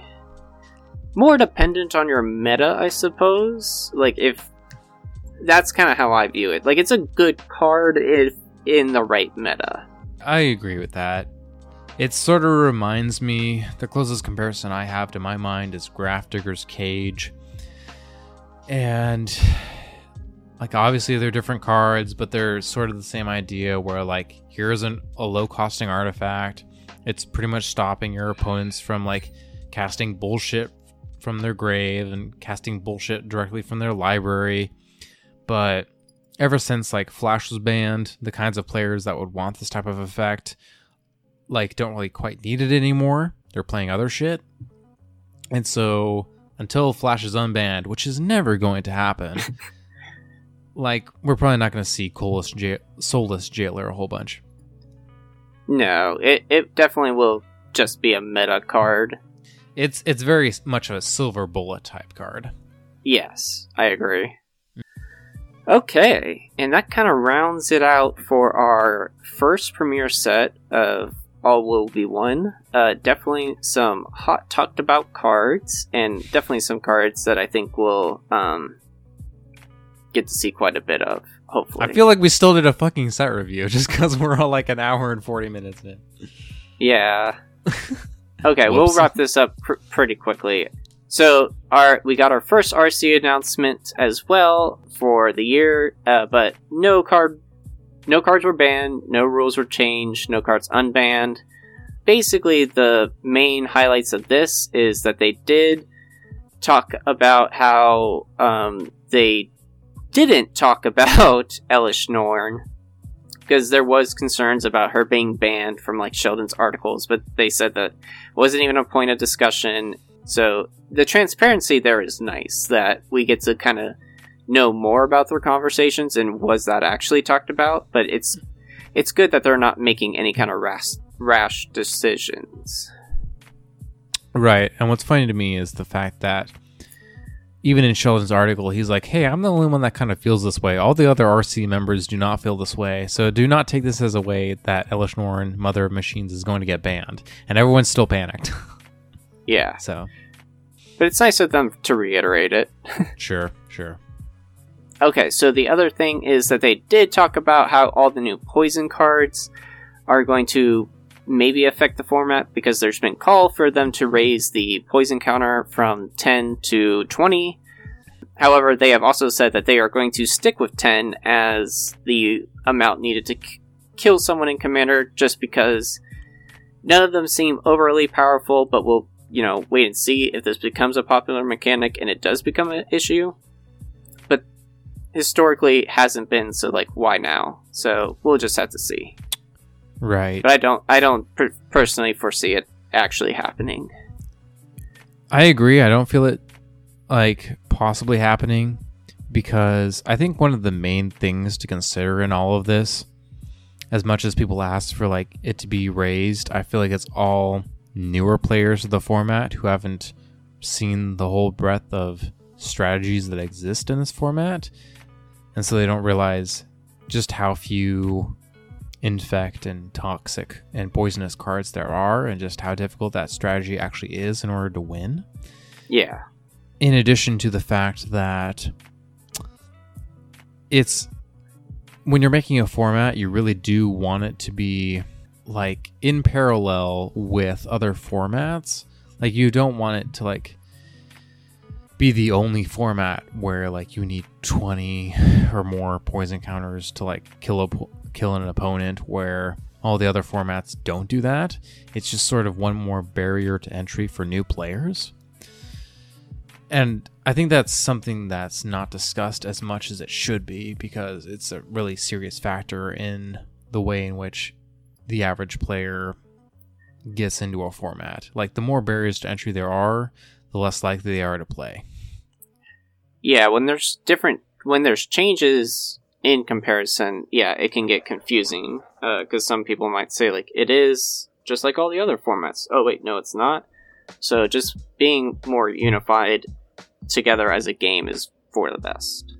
more dependent on your meta, I suppose. Like, if that's kind of how I view it. Like, it's a good card if in the right meta. I agree with that. It sort of reminds me, the closest comparison I have to my mind is Grafdigger's Cage. And like obviously they're different cards, but they're sort of the same idea where like here's an, a low costing artifact. It's pretty much stopping your opponents from like casting bullshit from their grave and casting bullshit directly from their library. But ever since like Flash was banned, the kinds of players that would want this type of effect like don't really quite need it anymore. They're playing other shit. And so until Flash is unbanned, which is never going to happen, like we're probably not going to see Soulless, Soulless Jailer a whole bunch. No, it, it definitely will just be a meta card. It's it's very much a silver bullet type card. Yes, I agree. Okay, and that kind of rounds it out for our first premiere set of All Will Be One. Uh, definitely some hot talked about cards, and definitely some cards that I think we'll um, get to see quite a bit of. Hopefully, I feel like we still did a fucking set review just because we're all like an hour and forty minutes in. Yeah. Okay, we'll wrap this up pr- pretty quickly. So, our we got our first RC announcement as well for the year, uh, but no card, no cards were banned, no rules were changed, no cards unbanned. Basically, the main highlights of this is that they did talk about how um, they didn't talk about Elesh Norn because there was concerns about her being banned from like Sheldon's articles, but they said that wasn't even a point of discussion. So the transparency there is nice that we get to kind of know more about their conversations and was that actually talked about. But it's it's good that they're not making any kind of rash rash decisions. Right. And what's funny to me is the fact that even in Sheldon's article, he's like, hey, I'm the only one that kind of feels this way. All the other RC members do not feel this way. So do not take this as a way that Elesh Norn, Mother of Machines, is going to get banned. And everyone's still panicked. Yeah, so, but it's nice of them to reiterate it. sure, sure. Okay, so the other thing is that they did talk about how all the new poison cards are going to maybe affect the format because there's been call for them to raise the poison counter from 10 to 20. However, they have also said that they are going to stick with 10 as the amount needed to k- kill someone in Commander just because none of them seem overly powerful, but we'll, you know, wait and see if this becomes a popular mechanic and it does become an issue But historically it hasn't been so like why now so we'll just have to see Right. but i don't i don't per- personally foresee it actually happening I agree. I don't feel it like possibly happening because I think one of the main things to consider in all of this, as much as people ask for like it to be raised, I feel like it's all newer players of the format who haven't seen the whole breadth of strategies that exist in this format. And so they don't realize just how few infect and toxic and poisonous cards there are and just how difficult that strategy actually is in order to win yeah in addition to the fact that it's when you're making a format you really do want it to be like in parallel with other formats. Like you don't want it to like be the only format where like you need 20 or more poison counters to like kill a kill an opponent where all the other formats don't do that. It's just sort of one more barrier to entry for new players. And I think that's something that's not discussed as much as it should be because it's a really serious factor in the way in which the average player gets into a format. Like the more barriers to entry there are, the less likely they are to play. yeah when there's different when there's changes in comparison yeah it can get confusing uh, because some people might say like it is just like all the other formats oh wait no it's not so just being more unified together as a game is for the best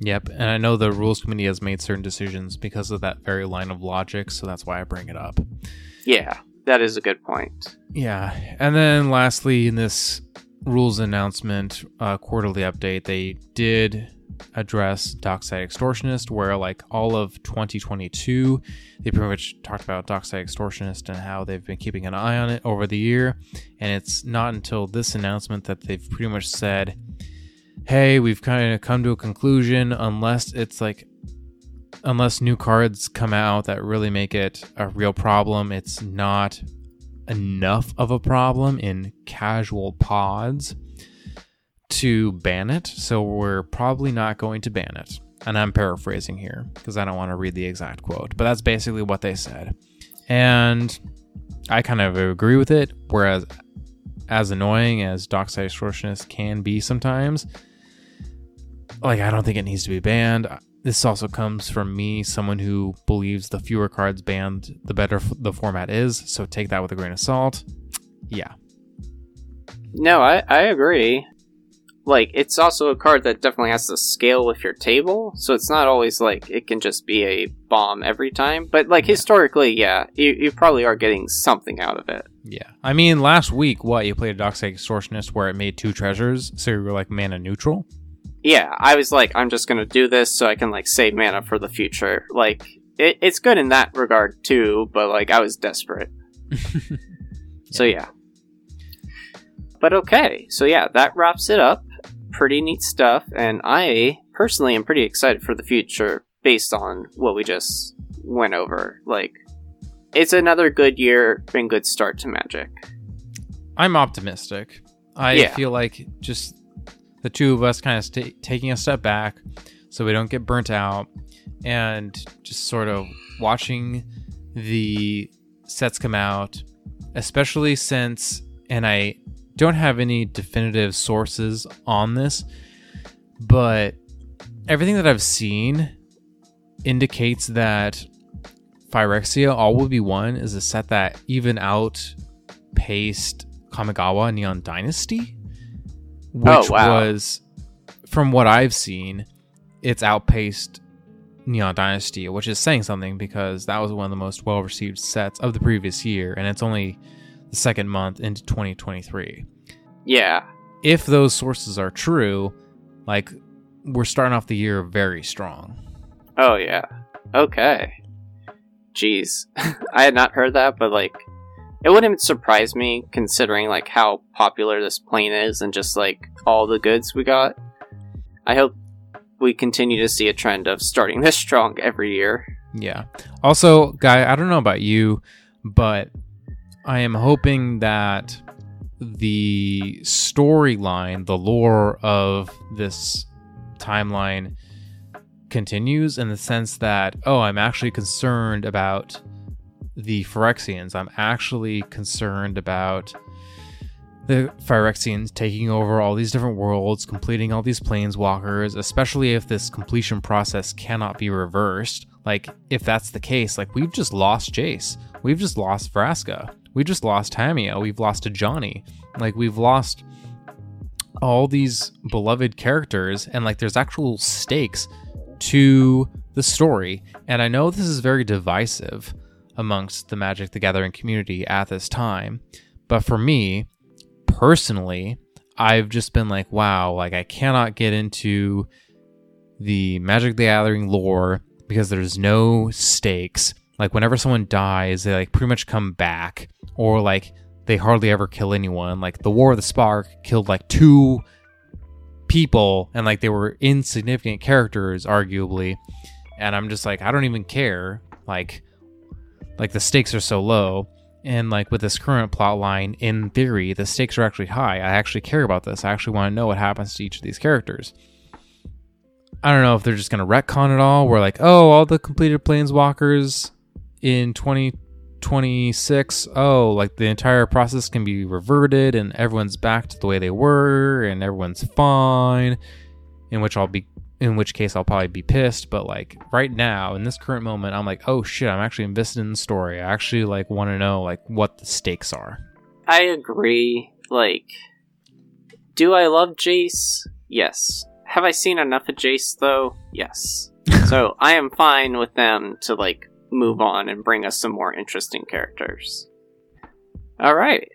Yep, and I know the rules committee has made certain decisions because of that very line of logic, so that's why I bring it up. yeah that is a good point Yeah, and then lastly, in this rules announcement uh, quarterly update, they did address Dockside Extortionist, where like all of 2022, they pretty much talked about Dockside Extortionist and how they've been keeping an eye on it over the year. And it's not until this announcement that they've pretty much said, hey, we've kind of come to a conclusion unless it's like unless new cards come out that really make it a real problem, it's not enough of a problem in casual pods to ban it. So we're probably not going to ban it. And I'm paraphrasing here because I don't want to read the exact quote, but that's basically what they said. And I kind of agree with it. Whereas, as annoying as Dockside Extortionist can be sometimes, like, I don't think it needs to be banned. This also comes from me, someone who believes the fewer cards banned, the better f- the format is. So take that with a grain of salt. Yeah. No, I, I agree. Like, it's also a card that definitely has to scale with your table, so it's not always like it can just be a bomb every time. But, like, historically, yeah, you, you probably are getting something out of it. Yeah. I mean, last week, what? You played a Dockside Extortionist where it made two treasures, so you were like mana neutral? Yeah, I was like, I'm just gonna do this so I can, like, save mana for the future. Like, it, it's good in that regard, too, but, like, I was desperate. So, yeah. But okay, so yeah, that wraps it up. Pretty neat stuff, and I personally am pretty excited for the future based on what we just went over. Like, it's another good year and good start to Magic. I'm optimistic. I Yeah. feel like just the two of us kind of st- taking a step back so we don't get burnt out and just sort of watching the sets come out, especially since, and I don't have any definitive sources on this, but everything that I've seen indicates that Phyrexia All Will Be One is a set that even outpaced Kamigawa Neon Dynasty, Oh, which Oh, wow. was, from what I've seen, it's outpaced Neon Dynasty, which is saying something because that was one of the most well received sets of the previous year, and it's only the second month into 2023. Yeah, If those sources are true, like we're starting off the year very strong. oh yeah. Okay. Jeez. I had not heard that, but like, it wouldn't surprise me considering like how popular this plane is and just like all the goods we got. I hope we continue to see a trend of starting this strong every year. Yeah. Also, guy, I don't know about you, but I am hoping that the storyline, the lore of this timeline continues in the sense that, oh, I'm actually concerned about the Phyrexians. I'm actually concerned about the Phyrexians taking over all these different worlds, completing all these planeswalkers, especially if this completion process cannot be reversed. Like, if that's the case, like, we've just lost Jace. We've just lost Vraska. We just lost Tamiyo. We've lost Ajani. Like, we've lost all these beloved characters, and like, there's actual stakes to the story. And I know this is very divisive amongst the Magic the Gathering community at this time, but for me, personally, I've just been like, wow, like I cannot get into the Magic the Gathering lore because there's no stakes. Like whenever someone dies, they like pretty much come back, or like they hardly ever kill anyone. Like the War of the Spark killed like two people, and like they were insignificant characters, arguably. And I'm just like, I don't even care. Like, like the stakes are so low and like with this current plot line in theory the stakes are actually high. I actually care about this. I actually want to know what happens to each of these characters. I don't know if they're just going to retcon it all. We're like oh all the completed planeswalkers in 2026 oh like the entire process can be reverted and everyone's back to the way they were and everyone's fine in which i'll be in which case I'll probably be pissed. But like right now, in this current moment, I'm like, oh shit, I'm actually invested in the story. I actually like want to know like what the stakes are. I agree. Like, do I love Jace? Yes. Have I seen enough of Jace though? Yes. so I am fine with them to like move on and bring us some more interesting characters. All right.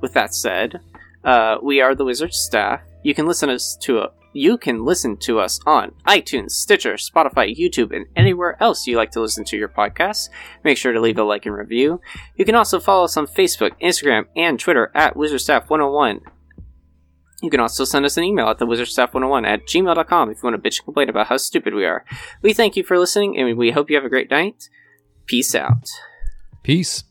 With that said, uh, we are the Wizard staff. You can listen us to a, you can listen to us on iTunes, Stitcher, Spotify, YouTube, and anywhere else you like to listen to your podcasts. Make sure to leave a like and review. You can also follow us on Facebook, Instagram, and Twitter at WizardStaff101. You can also send us an email at thewizardstaff101 at gmail.com if you want to bitch and complain about how stupid we are. We thank you for listening, and we hope you have a great night. Peace out. Peace.